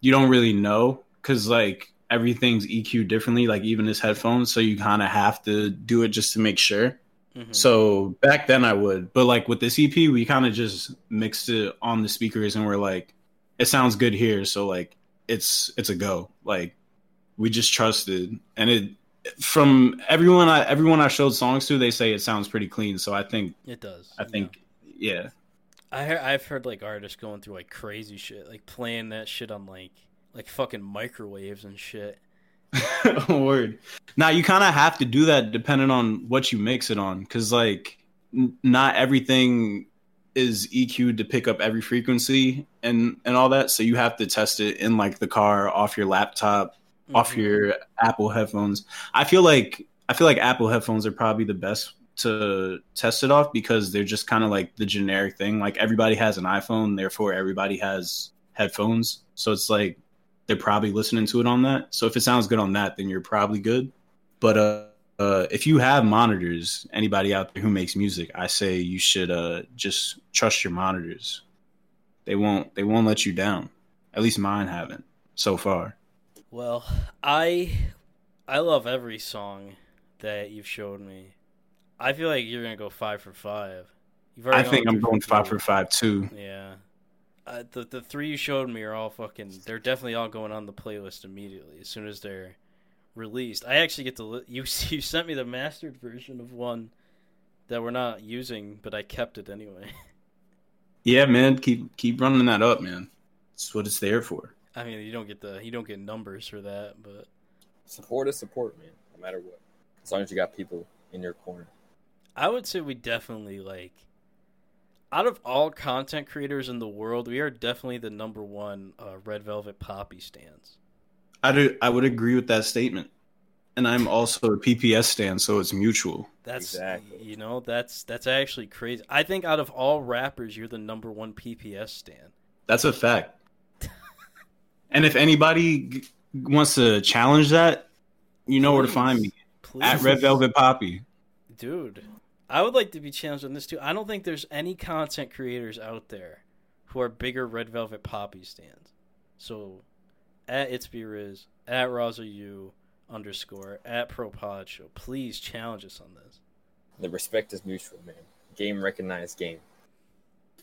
you don't really know because like everything's EQ differently, like even his headphones. So you kind of have to do it just to make sure. Mhm. So back then I would, but like with this EP, we kind of just mixed it on the speakers and we're like, it sounds good here, so like it's it's a go. Like we just trusted, and it from everyone I everyone I showed songs to, they say it sounds pretty clean. So I think it does. I yeah. think yeah, I heard, I've heard like artists going through like crazy shit, like playing that shit on like like fucking microwaves and shit. word. Now you kind of have to do that depending on what you mix it on, because like n- not everything is EQ'd to pick up every frequency and and all that. So you have to test it in like the car, off your laptop, off Mhm. your Apple headphones. I feel like I feel like Apple headphones are probably the best to test it off because they're just kind of like the generic thing. Like everybody has an iPhone, therefore everybody has headphones. So it's like they're probably listening to it on that. So if it sounds good on that, then you're probably good. But uh, uh, if you have monitors, anybody out there who makes music, I say you should uh, just trust your monitors. They won't they won't let you down. At least mine haven't so far. Well, I I love every song that you've showed me. I feel like you're gonna go five for five. You've I think I'm going five for five too. Yeah. Uh, the the three you showed me are all fucking. They're definitely all going on the playlist immediately as soon as they're released. I actually get to li- you. You sent me the mastered version of one that we're not using, but I kept it anyway. Yeah, man, keep keep running that up, man. That's what it's there for. I mean, you don't get the you don't get numbers for that, but Support is support, man. No matter what, as long as you got people in your corner. I would say we definitely like. Out of all content creators in the world, we are definitely the number one uh, Red Velvet Papi stands. I do, I would agree with that statement. And I'm also a PPS stand, so it's mutual. That's Exactly. you know that's that's actually crazy. I think out of all rappers, you're the number one PPS stand. That's a fact. and if anybody g- wants to challenge that, you know where to find me Please, at Red Velvet Papi. dude. I would like to be challenged on this too. I don't think there's any content creators out there who are bigger Red Velvet Papi stands. So, at It's Be Riz, at Raza U underscore at Pro Pod Show, please challenge us on this. The respect is mutual, man. Game recognized game.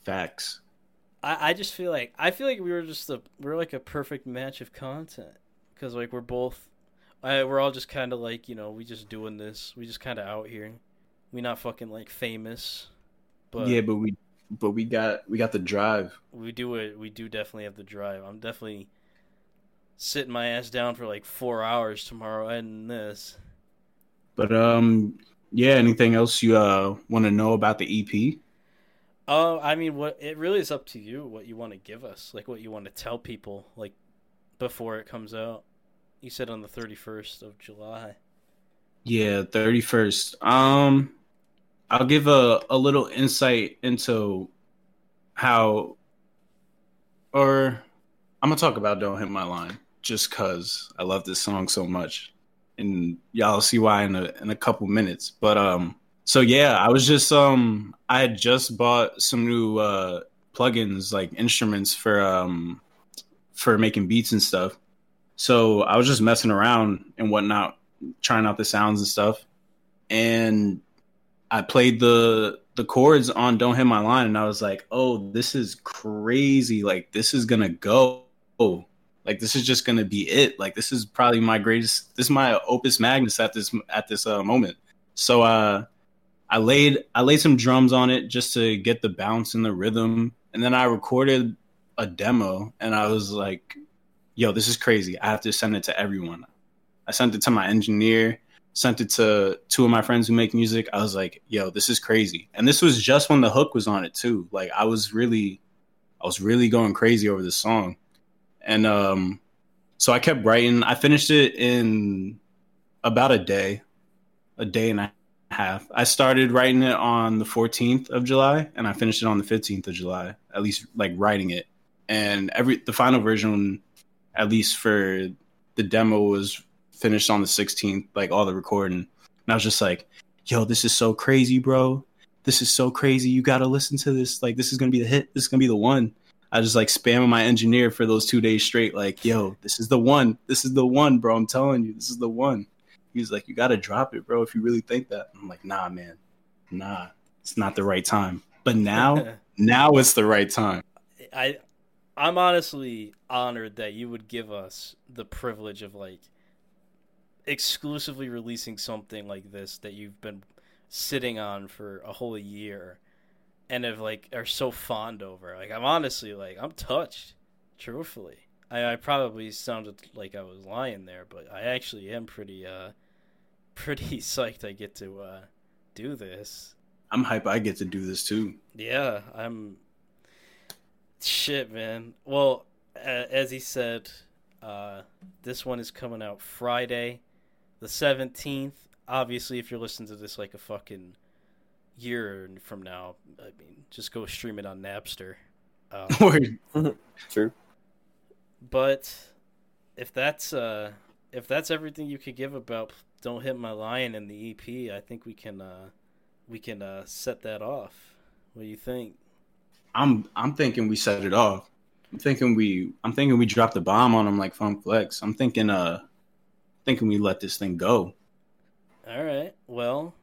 Facts. I, I just feel like I feel like we were just a we're like a perfect match of content because like we're both I, we're all just kind of like you know we just doing this we just kind of out here we not fucking like famous but yeah, but we but we got we got the drive. we do it we do definitely have the drive I'm definitely sitting my ass down for like four hours tomorrow and this But um yeah, anything else you uh want to know about the EP? oh I mean what it really is up to you what you want to give us like what you want to tell people like before it comes out you said on the 31st of July Yeah, 31st. Um I'll give a a little insight into how or I'm gonna talk about "Don't Hit My Line" just cause I love this song so much, and y'all see why in a in a couple minutes. But um, so yeah, I was just um, I had just bought some new uh plugins like instruments for um for making beats and stuff. So I was just messing around and whatnot, trying out the sounds and stuff, and I played the the chords on "Don't Hit My Line," and I was like, "Oh, this is crazy! Like this is gonna go. Like this is just gonna be it. Like this is probably my greatest. This is my opus magnus at this at this uh, moment." So uh, I laid I laid some drums on it just to get the bounce and the rhythm, and then I recorded a demo, and I was like, "Yo, this is crazy! I have to send it to everyone." I sent it to my engineer sent it to two of my friends who make music. I was like, yo, this is crazy. And this was just when the hook was on it too. Like I was really I was really going crazy over this song. And um so I kept writing. I finished it in about a day, a day and a half. I started writing it on the 14th of July and I finished it on the 15th of July, at least like writing it. And every the final version at least for the demo was finished on the 16th, like all the recording. And I was just like, yo, this is so crazy, bro. This is so crazy. You got to listen to this. Like, this is going to be the hit. This is going to be the one. I just like spamming my engineer for those two days straight. Like, yo, this is the one. This is the one, bro. I'm telling you, this is the one. He's like, you got to drop it, bro, if you really think that. I'm like, nah, man. Nah, it's not the right time. But now, now it's the right time. I, I'm honestly honored that you would give us the privilege of like exclusively releasing something like this that you've been sitting on for a whole year and have like are so fond over. Like I'm honestly like I'm touched, truthfully. I, I probably sounded like I was lying there, but I actually am pretty uh pretty psyched I get to uh do this. I'm hype I get to do this too. Yeah, I'm shit, man. Well, uh, as he said, uh this one is coming out Friday the 17th. Obviously, if you're listening to this like a fucking year from now, I mean, just go stream it on Napster. Um, True. but if that's uh, if that's everything you could give about "Don't Hit My Line" and the EP, I think we can uh, we can uh, set that off. What do you think? I'm I'm thinking we set it off. I'm thinking we I'm thinking we dropped the bomb on them like Funk Flex. I'm thinking uh thinking we let this thing go. All right. Well,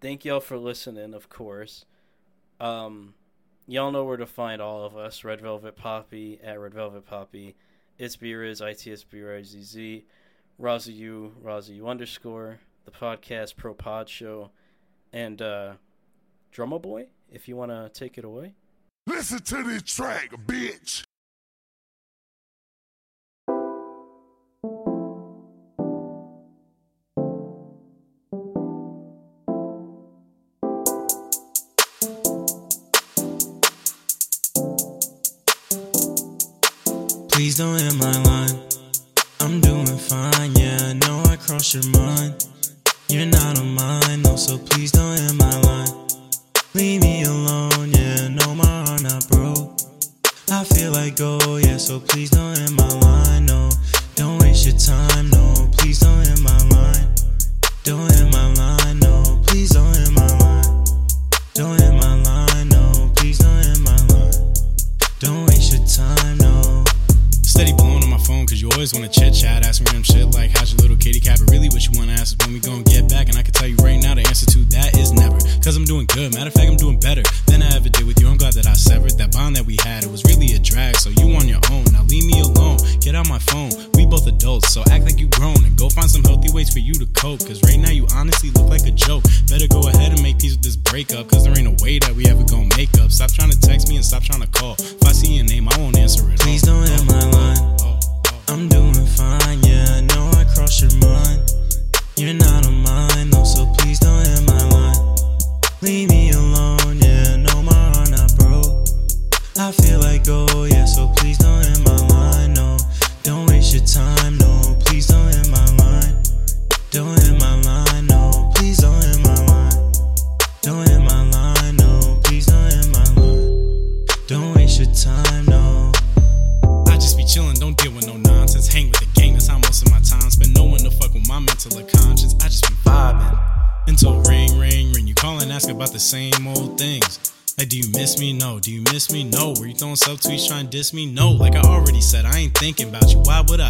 thank y'all for listening, of course. Um, y'all know where to find all of us. Red Velvet Papi at Red Velvet Papi. It's Beeriz, ITS Raza U, Raza U underscore, the podcast Pro Pod Show, and uh, Drummer Boy, if you want to take it away. Listen to this track, bitch. Please don't hit my line. I'm doing fine, yeah, I know I crossed your mind. You're not on mine, no, so please don't diss me? No, like I already said, I ain't thinking about you. Why would